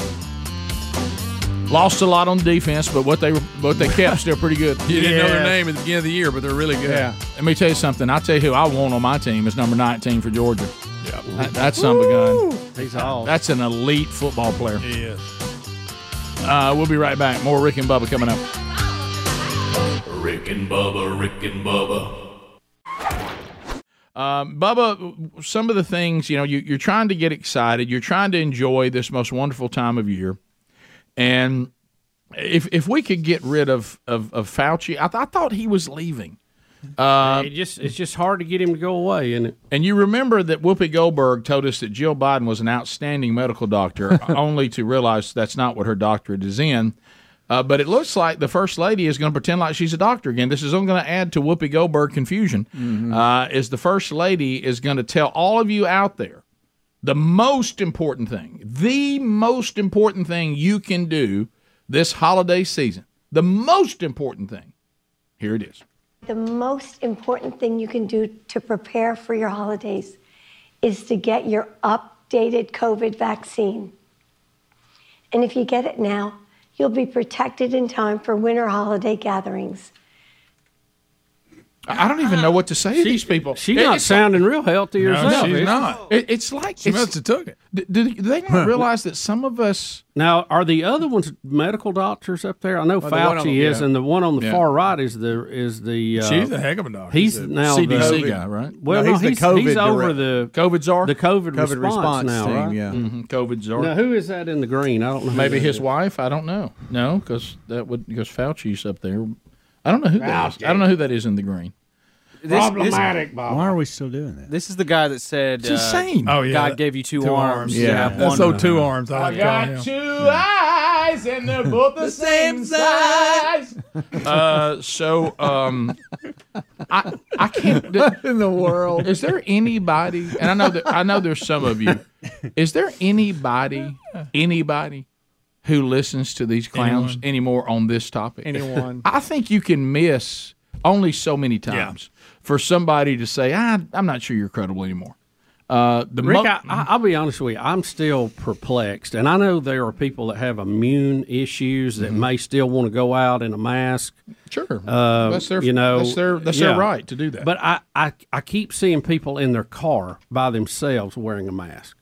Lost a lot on defense, but what they what they kept still pretty good. You didn't know their Yeah. name at the beginning of the year, but they're really good. Yeah. Let me tell you something. I'll tell you who I want on my team is number 19 for Georgia. Yeah. That, that's son of a gun. He's all. That's an elite football player. He is. Uh, we'll be right back. More Rick and Bubba coming up. Rick and Bubba, Rick and Bubba. Um, Bubba, some of the things, you know, you, you're trying to get excited. You're trying to enjoy this most wonderful time of year. And if if we could get rid of, of, of Fauci, I, th- I thought he was leaving. Uh, it just it's just hard to get him to go away, and it? And you remember that Whoopi Goldberg told us that Jill Biden was an outstanding medical doctor, only to realize that's not what her doctorate is in. Uh, but it looks like the first lady is going to pretend like she's a doctor again. This is only going to add to Whoopi Goldberg confusion. Uh, is the first lady is going to tell all of you out there the most important thing, the most important thing you can do this holiday season. The most important thing. Here it is. The most important thing you can do to prepare for your holidays is to get your updated COVID vaccine. And if you get it now, you'll be protected in time for winter holiday gatherings. I don't even know what to say to these people. She's It- not it's sounding real healthy No, herself. she's is not. It, it's like She it's, must have took it. Do, do they not realize that some of us? Now, are the other ones medical doctors up there? I know Well, Fauci on the- is, yeah. and the one on the Yeah. far right is the is the. Uh, She's a heck of a doctor. He's He's now CDC the, guy, right? Well, No, no, he's he's, the COVID he's over the COVID czar? the COVID, COVID response, response now, team, right? yeah. Mhm, COVID czar. Now, who is that in the green? I don't know. Maybe his wife. I don't know. No, because that would because Fauci's up there. I don't know who that is. I don't know who that is in the green. Problematic, Bob. Why are we still doing that? This is the guy that said, It's insane. Uh, Oh, yeah. God gave you two, Two arms. arms. You Yeah. have That's one. so two arms. I I got him. two eyes and they're both the same size. Uh, so um, I I can't. Do in the world? Is there anybody? And I know that I know there's some of you. Is there anybody anybody who listens to these clowns Anyone? anymore on this topic? Anyone. I think you can miss only so many times for somebody to say, ah, "I'm not sure you're credible anymore." Uh, the Rick, mo- I, I, I'll be honest with you. I'm still perplexed, and I know there are people that have immune issues that may still want to go out in a mask. Sure, uh, That's their- you know that's their- that's their right to do that. But I, I, I keep seeing people in their car by themselves wearing a mask.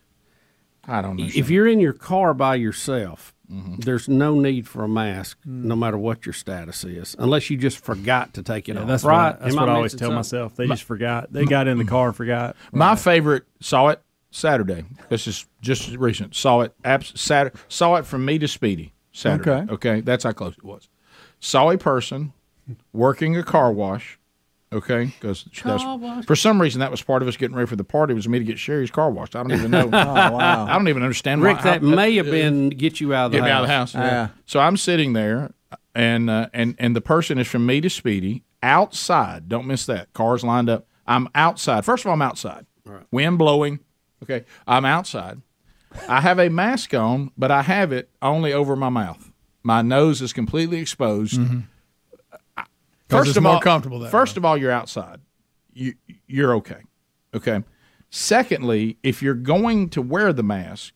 I don't know. If you're in your car by yourself, Mm-hmm. there's no need for a mask, no matter what your status is, unless you just forgot to take it Yeah, off. that's right. what, that's Am what I missing always tell something? myself. They just forgot. They got in the car and forgot. My favorite saw it Saturday. This is just recent. Saw it abs- Saturday. Saw it from me to Speedy Saturday. Okay. Okay, that's how close it was. Saw a person working a car wash. Okay, because for some reason that was part of us getting ready for the party was me to get Sherry's car washed. I don't even know. Oh, wow. I don't even understand. Rick, why, that how- may have been get you out of the house. get me out of the house. Yeah. So I'm sitting there, and uh, and and the person is from me to Speedy outside. Don't miss that. Cars lined up. I'm outside. First of all, I'm outside. Right. Wind blowing. Okay, I'm outside. I have a mask on, but I have it only over my mouth. My nose is completely exposed. Because it's of more all, comfortable that First of all, you're outside. You you're okay. Okay. Secondly, if you're going to wear the mask,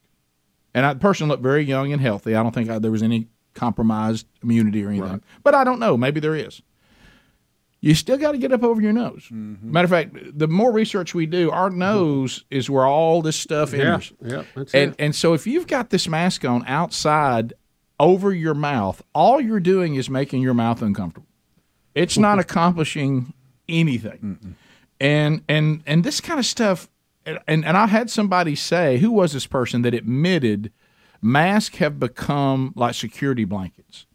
and that person looked very young and healthy, I don't think I, there was any compromised immunity or anything. But I don't know. Maybe there is. You still got to get up over your nose. Mm-hmm. Matter of fact, the more research we do, our nose is where all this stuff Yeah, enters. yeah, that's and it. and so if you've got this mask on outside over your mouth, all you're doing is making your mouth uncomfortable. It's not accomplishing anything. And and and this kind of stuff and and I had somebody say, who was this person that admitted masks have become like security blankets.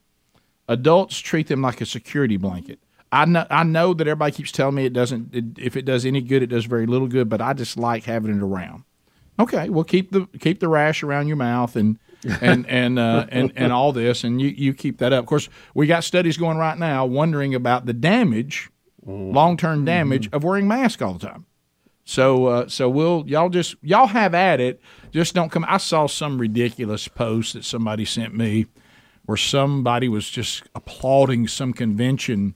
Adults treat them like a security blanket. I know I know that everybody keeps telling me it doesn't it, if it does any good it does very little good, but I just like having it around. Okay, well keep the keep the rash around your mouth and and and uh, and and all this, and you you keep that up. Of course, we got studies going right now wondering about the damage, long term damage of wearing masks all the time. So uh, so we'll y'all just y'all have at it. Just don't come. I saw some ridiculous post that somebody sent me where somebody was just applauding some convention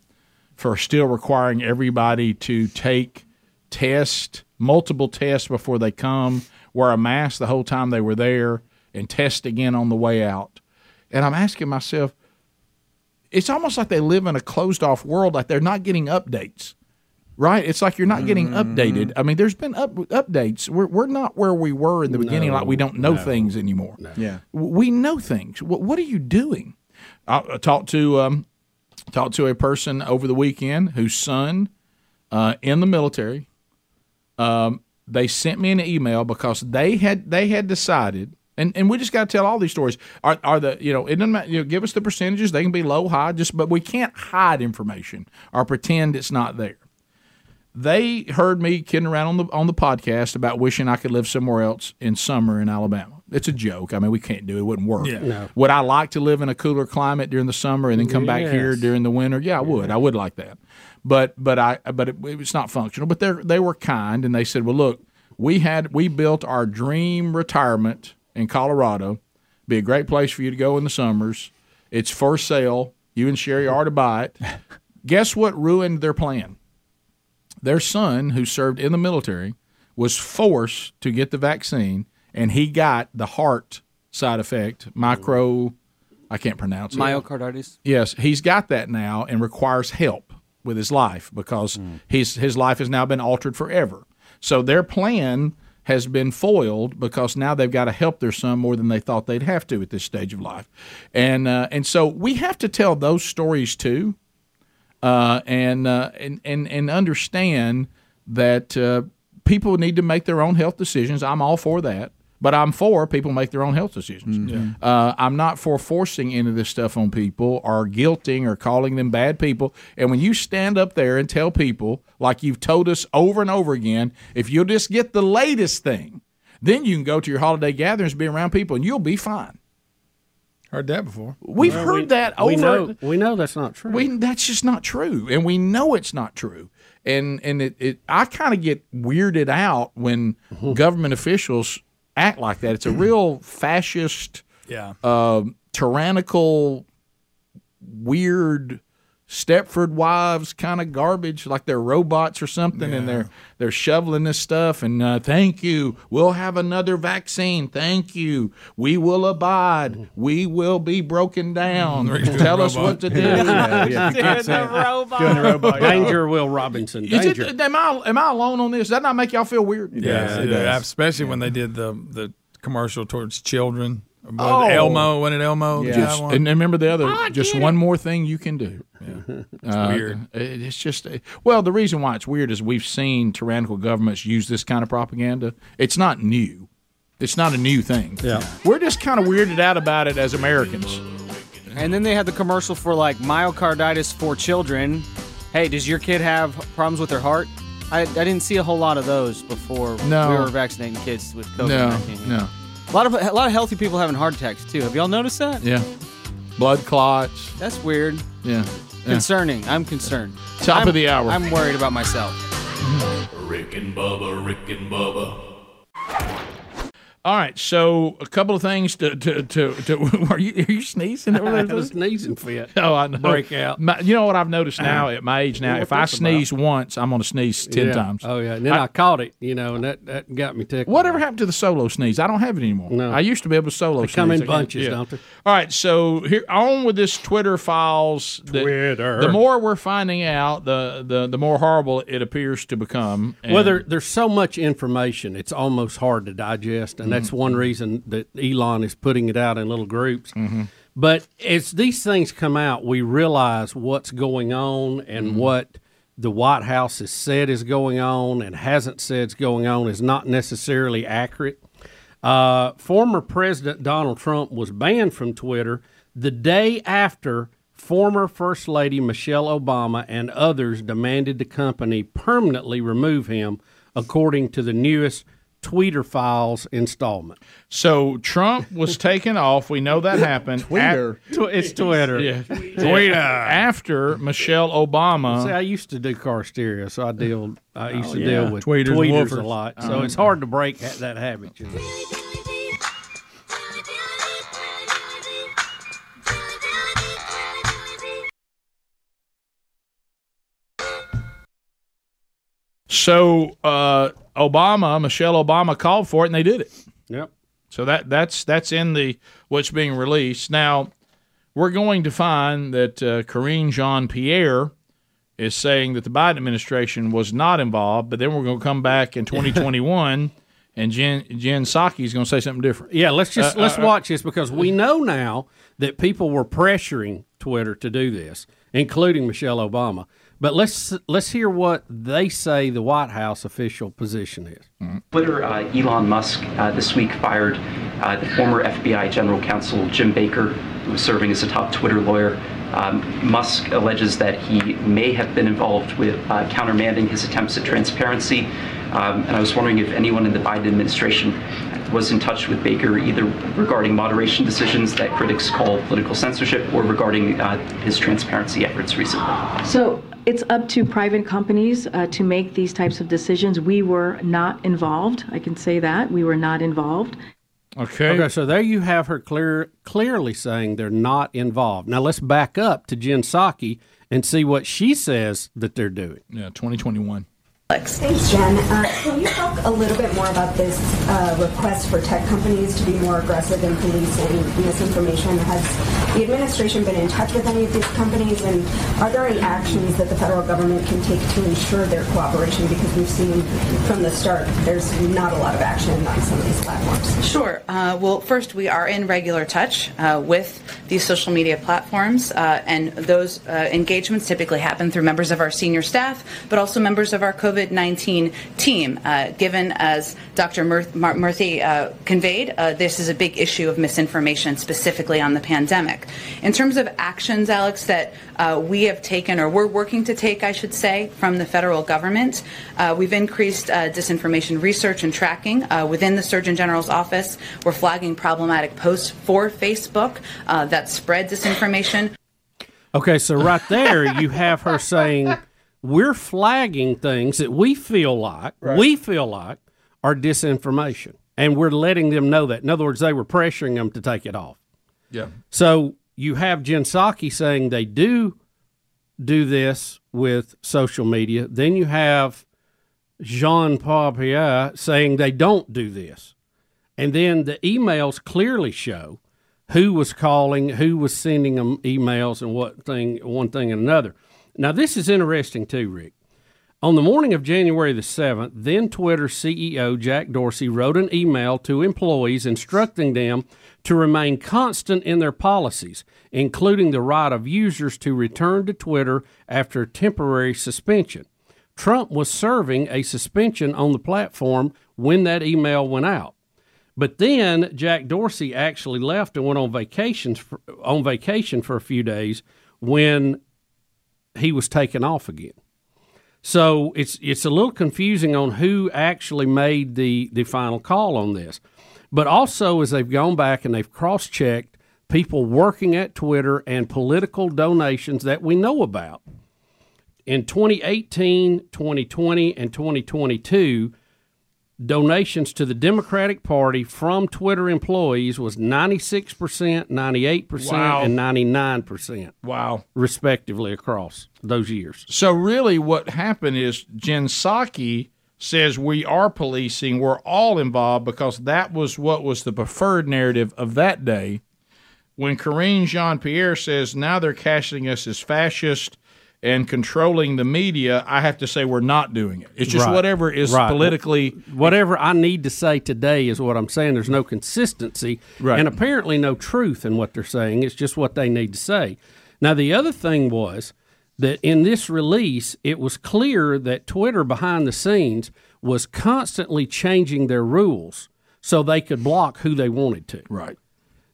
for still requiring everybody to take test multiple tests before they come, wear a mask the whole time they were there, and test again on the way out. And I'm asking myself, it's almost like they live in a closed off world, like they're not getting updates. Right? It's like you're not getting updated. I mean, there's been up, updates. We're, we're not where we were in the beginning, like we don't know no. things anymore. Yeah. We know things. What, what are you doing? I, I talked to um, talked to a person over the weekend whose son uh, in the military. Um, they sent me an email because they had they had decided, and, and we just got to tell all these stories. Are, are the you know it doesn't matter. You know, give us the percentages. They can be low, high, just but we can't hide information or pretend it's not there. They heard me kidding around on the on the podcast about wishing I could live somewhere else in summer in Alabama. It's a joke. I mean, we can't do it. It wouldn't work. Yeah. No. Would I like to live in a cooler climate during the summer and then come back here during the winter? Yeah, I would. I would like that. But but I but it, it's not functional. But they they were kind and they said, well, look, we had we built our dream retirement in Colorado. Be a great place for you to go in the summers. It's for sale. You and Sherry are to buy it. Guess what ruined their plan? Their son, who served in the military, was forced to get the vaccine, and he got the heart side effect, micro. I can't pronounce it. Myocarditis. Yes, he's got that now and requires help with his life because hmm. his his life has now been altered forever. So their plan has been foiled because now they've got to help their son more than they thought they'd have to at this stage of life, and uh, and so we have to tell those stories too, uh, and, uh, and and and understand that uh, people need to make their own health decisions. I'm all for that. But I'm for people make their own health decisions. Uh, I'm not for forcing any of this stuff on people or guilting or calling them bad people. And when you stand up there and tell people, like you've told us over and over again, if you'll just get the latest thing, then you can go to your holiday gatherings, be around people, and you'll be fine. Heard that before. We've Well, heard we- that over. we know- we know that's not true. We, that's just not true, and we know it's not true. And and it, it I kind of get weirded out when Mm-hmm. government officials act like that. It's a real fascist, Yeah. uh, tyrannical, weird. Stepford wives kind of garbage, like they're robots or something, and they're they're shoveling this stuff. And uh, thank you, we'll have another vaccine. Thank you, we will abide. We will be broken down. Tell us what to do. Yeah, yeah, you can't. Doing the robot. Danger, Will Robinson. Danger. it, am I am I alone on this? Does that not make y'all feel weird? Yeah, yeah, especially when they did the the commercial towards children. Was it Oh. Elmo, wasn't it Elmo? the Just- one? and remember the other, I just one it. more thing you can do. It's Uh, weird. it- It's just well, the reason why it's weird is we've seen tyrannical governments use this kind of propaganda. It's not new. It's not a new thing. Yeah. We're just kind of weirded out about it as Americans. And then they had the commercial for like myocarditis for children. Hey, does your kid have problems with their heart? I, I didn't see a whole lot of those before No. we were vaccinating kids with COVID No, nineteen. no. A lot of a lot of healthy people having heart attacks too. Have y'all noticed that? Yeah. Blood clots. That's weird. Yeah. Yeah. Concerning. I'm concerned. Top I'm- of the hour. I'm worried about myself. Rick and Bubba, Rick and Bubba. All right, so a couple of things to to to, to are you are you sneezing? I had a sneezing fit. Oh, I know. Breakout. My- you know what I've noticed now at my age now, if I that's about. sneeze once, I'm going to sneeze ten Yeah. times. Oh yeah, and then I, caught it, you know, and that, that got me tickled. Whatever happened to the solo sneeze? I don't have it anymore. No. I used to be able to solo They sneeze. come in I can't- bunches, don't they? All right, so here on with this Twitter files. The, Twitter. The more we're finding out, the the, the more horrible it appears to become. well, there, there's so much information; it's almost hard to digest, and that's Mm-hmm. one reason that Elon is putting it out in little groups. But as these things come out, we realize what's going on and Mm-hmm. what the White House has said is going on and hasn't said is going on is not necessarily accurate. Uh, former President Donald Trump was banned from Twitter the day after former First Lady Michelle Obama and others demanded the company permanently remove him, according to the newest Tweeter Files installment. So Trump was taken off. We know that happened. Twitter. Tw- it's Twitter. Yeah. Twitter. After Michelle Obama. See, I used to do car stereo, so I deal. I used Oh, to yeah. deal with Tweeters tweeters, a lot, so Uh-huh. it's hard to break ha- that habit. You know? So uh, Obama, Michelle Obama called for it, and they did it. Yep. So that that's that's in the what's being released now. We're going to find that uh, Karine Jean Pierre is saying that the Biden administration was not involved, but then we're going to come back in 2021, and Jen Jen Psaki is going to say something different. Yeah, let's just Uh, let's uh, watch this because we know now that people were pressuring Twitter to do this, including Michelle Obama. But let's let's hear what they say the White House official position is. Twitter, uh, Elon Musk uh, this week fired uh, the former FBI general counsel Jim Baker, who was serving as a top Twitter lawyer. Um, Musk alleges that he may have been involved with uh, countermanding his attempts at transparency. Um, and I was wondering if anyone in the Biden administration was in touch with Baker either regarding moderation decisions that critics call political censorship or regarding uh, his transparency efforts recently. So it's up to private companies uh, to make these types of decisions. We were not involved. I can say that. We were not involved. Okay. Okay, so there you have her clear clearly saying they're not involved. Now let's back up to Jen Psaki and see what she says that they're doing. Yeah, 2021. Thanks, Jen. Uh, can you talk a little bit more about this uh, request for tech companies to be more aggressive in policing misinformation? Has the administration been in touch with any of these companies, and are there any actions that the federal government can take to ensure their cooperation? Because we've seen from the start there's not a lot of action on some of these platforms. Sure. Uh, well, first, we are in regular touch uh, with these social media platforms, uh, and those uh, engagements typically happen through members of our senior staff, but also members of our COVID 19 team. Uh, given, as Dr. Mur- Murthy uh, conveyed, uh, this is a big issue of misinformation, specifically on the pandemic. In terms of actions, Alex, that uh, we have taken, or we're working to take, I should say, from the federal government, uh, we've increased uh, disinformation research and tracking within the Surgeon General's office. We're flagging problematic posts for Facebook that spread disinformation. Okay, so right there you have her saying we're flagging things that we feel like we feel like are disinformation, and we're letting them know that. In other words, they were pressuring them to take it off. Yeah. So you have Jen Psaki saying they do do this with social media. Then you have Jean Paul Pierre saying they don't do this. And then the emails clearly show who was calling, who was sending them emails, and what thing, one thing and another. Now, this is interesting too, Rick. On the morning of January the 7th, then Twitter CEO Jack Dorsey wrote an email to employees instructing them to remain constant in their policies, including the right of users to return to Twitter after temporary suspension. Trump was serving a suspension on the platform when that email went out. But then Jack Dorsey actually left and went on vacations for, on vacation for a few days when he was taken off again. So it's it's a little confusing on who actually made the the final call on this. But also as they've gone back and they've cross-checked people working at Twitter and political donations that we know about. In 2018, 2020 and 2022, donations to the Democratic Party from Twitter employees was 96%, 98%, Wow. and 99%. Wow. Respectively across those years. So really, what happened is Jen Psaki says we are policing. We're all involved because that was what was the preferred narrative of that day. When Karine Jean Pierre says now they're casting us as fascist and controlling the media, I have to say we're not doing it. It's just Right. whatever is Right. politically. Whatever I need to say today is what I'm saying. There's no consistency Right. and apparently no truth in what they're saying. It's just what they need to say. Now, the other thing was that in this release, it was clear that Twitter behind the scenes was constantly changing their rules so they could block who they wanted to. Right.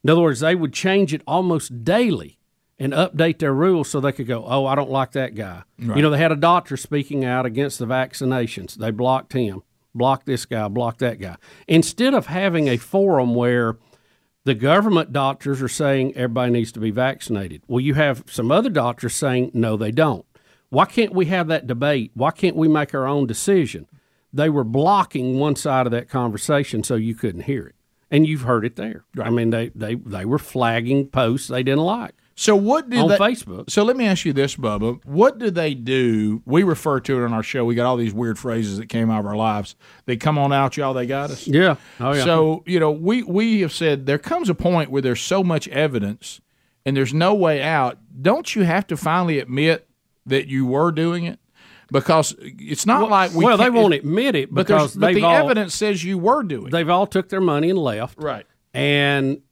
In other words, they would change it almost daily and update their rules so they could go, oh, I don't like that guy. Right. You know, they had a doctor speaking out against the vaccinations. They blocked him, blocked this guy, blocked that guy. Instead of having a forum where the government doctors are saying everybody needs to be vaccinated, well, you have some other doctors saying no, they don't. Why can't we have that debate? Why can't we make our own decision? They were blocking one side of that conversation so you couldn't hear it. And you've heard it there. I mean, they, they, they were flagging posts they didn't like. So what did on they, Facebook? So let me ask you this, Bubba. What do they do? We refer to it on our show. We got all these weird phrases that came out of our lives. They come on out, y'all. They got us. Yeah. Oh, yeah. So you know, we we have said there comes a point where there's so much evidence and there's no way out. Don't you have to finally admit that you were doing it? Because it's not like we well, they won't admit it because but the all- evidence says you were doing. it. They've all took their money and left. Right. And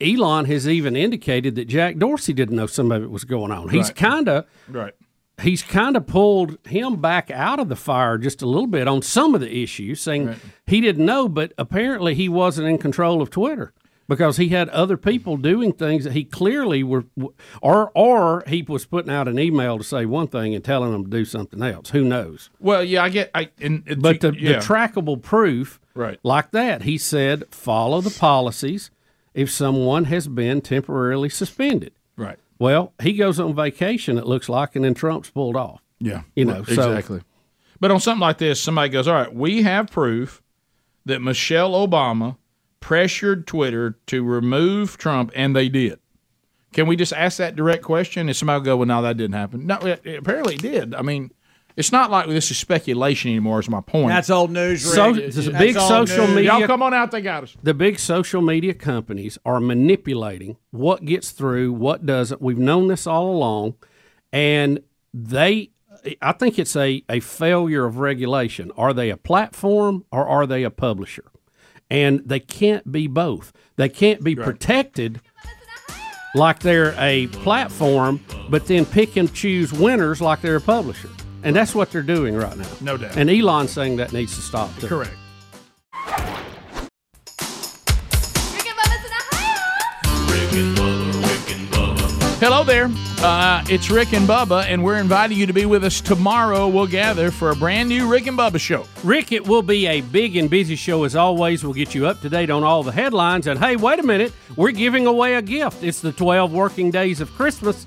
Elon has even indicated that Jack Dorsey didn't know some of it was going on. He's Right. kind of Right. he's kind of pulled him back out of the fire just a little bit on some of the issues, saying he didn't know, but apparently he wasn't in control of Twitter because he had other people doing things that he clearly were, or or he was putting out an email to say one thing and telling them to do something else. Who knows? Well, yeah, I get. I and But the, yeah. the trackable proof, Right. like that, he said, follow the policies if someone has been temporarily suspended. Right. Well, he goes on vacation, it looks like, and then Trump's pulled off. Yeah, You know, so- exactly. But on something like this, somebody goes, "All right, we have proof that Michelle Obama pressured Twitter to remove Trump, and they did." Can we just ask that direct question? And somebody will go, "Well, no, that didn't happen." No, it apparently it did. I mean, It's not like this is speculation anymore. Is my point. That's old news. Rick. So, That's the big old social news. media. Y'all come on out. They got us. The big social media companies are manipulating what gets through, what doesn't. We've known this all along, and they. I think it's a, a failure of regulation. Are they a platform or are they a publisher? And they can't be both. They can't be protected like they're a platform, but then pick and choose winners like they're a publisher. And that's what they're doing right now. No doubt. And Elon's saying that needs to stop. Too. Correct. Hello there. Uh, it's Rick and Bubba, and we're inviting you to be with us tomorrow. We'll gather for a brand new Rick and Bubba show. Rick, it will be a big and busy show as always. We'll get you up to date on all the headlines. And hey, wait a minute, we're giving away a gift. It's the 12 working days of Christmas,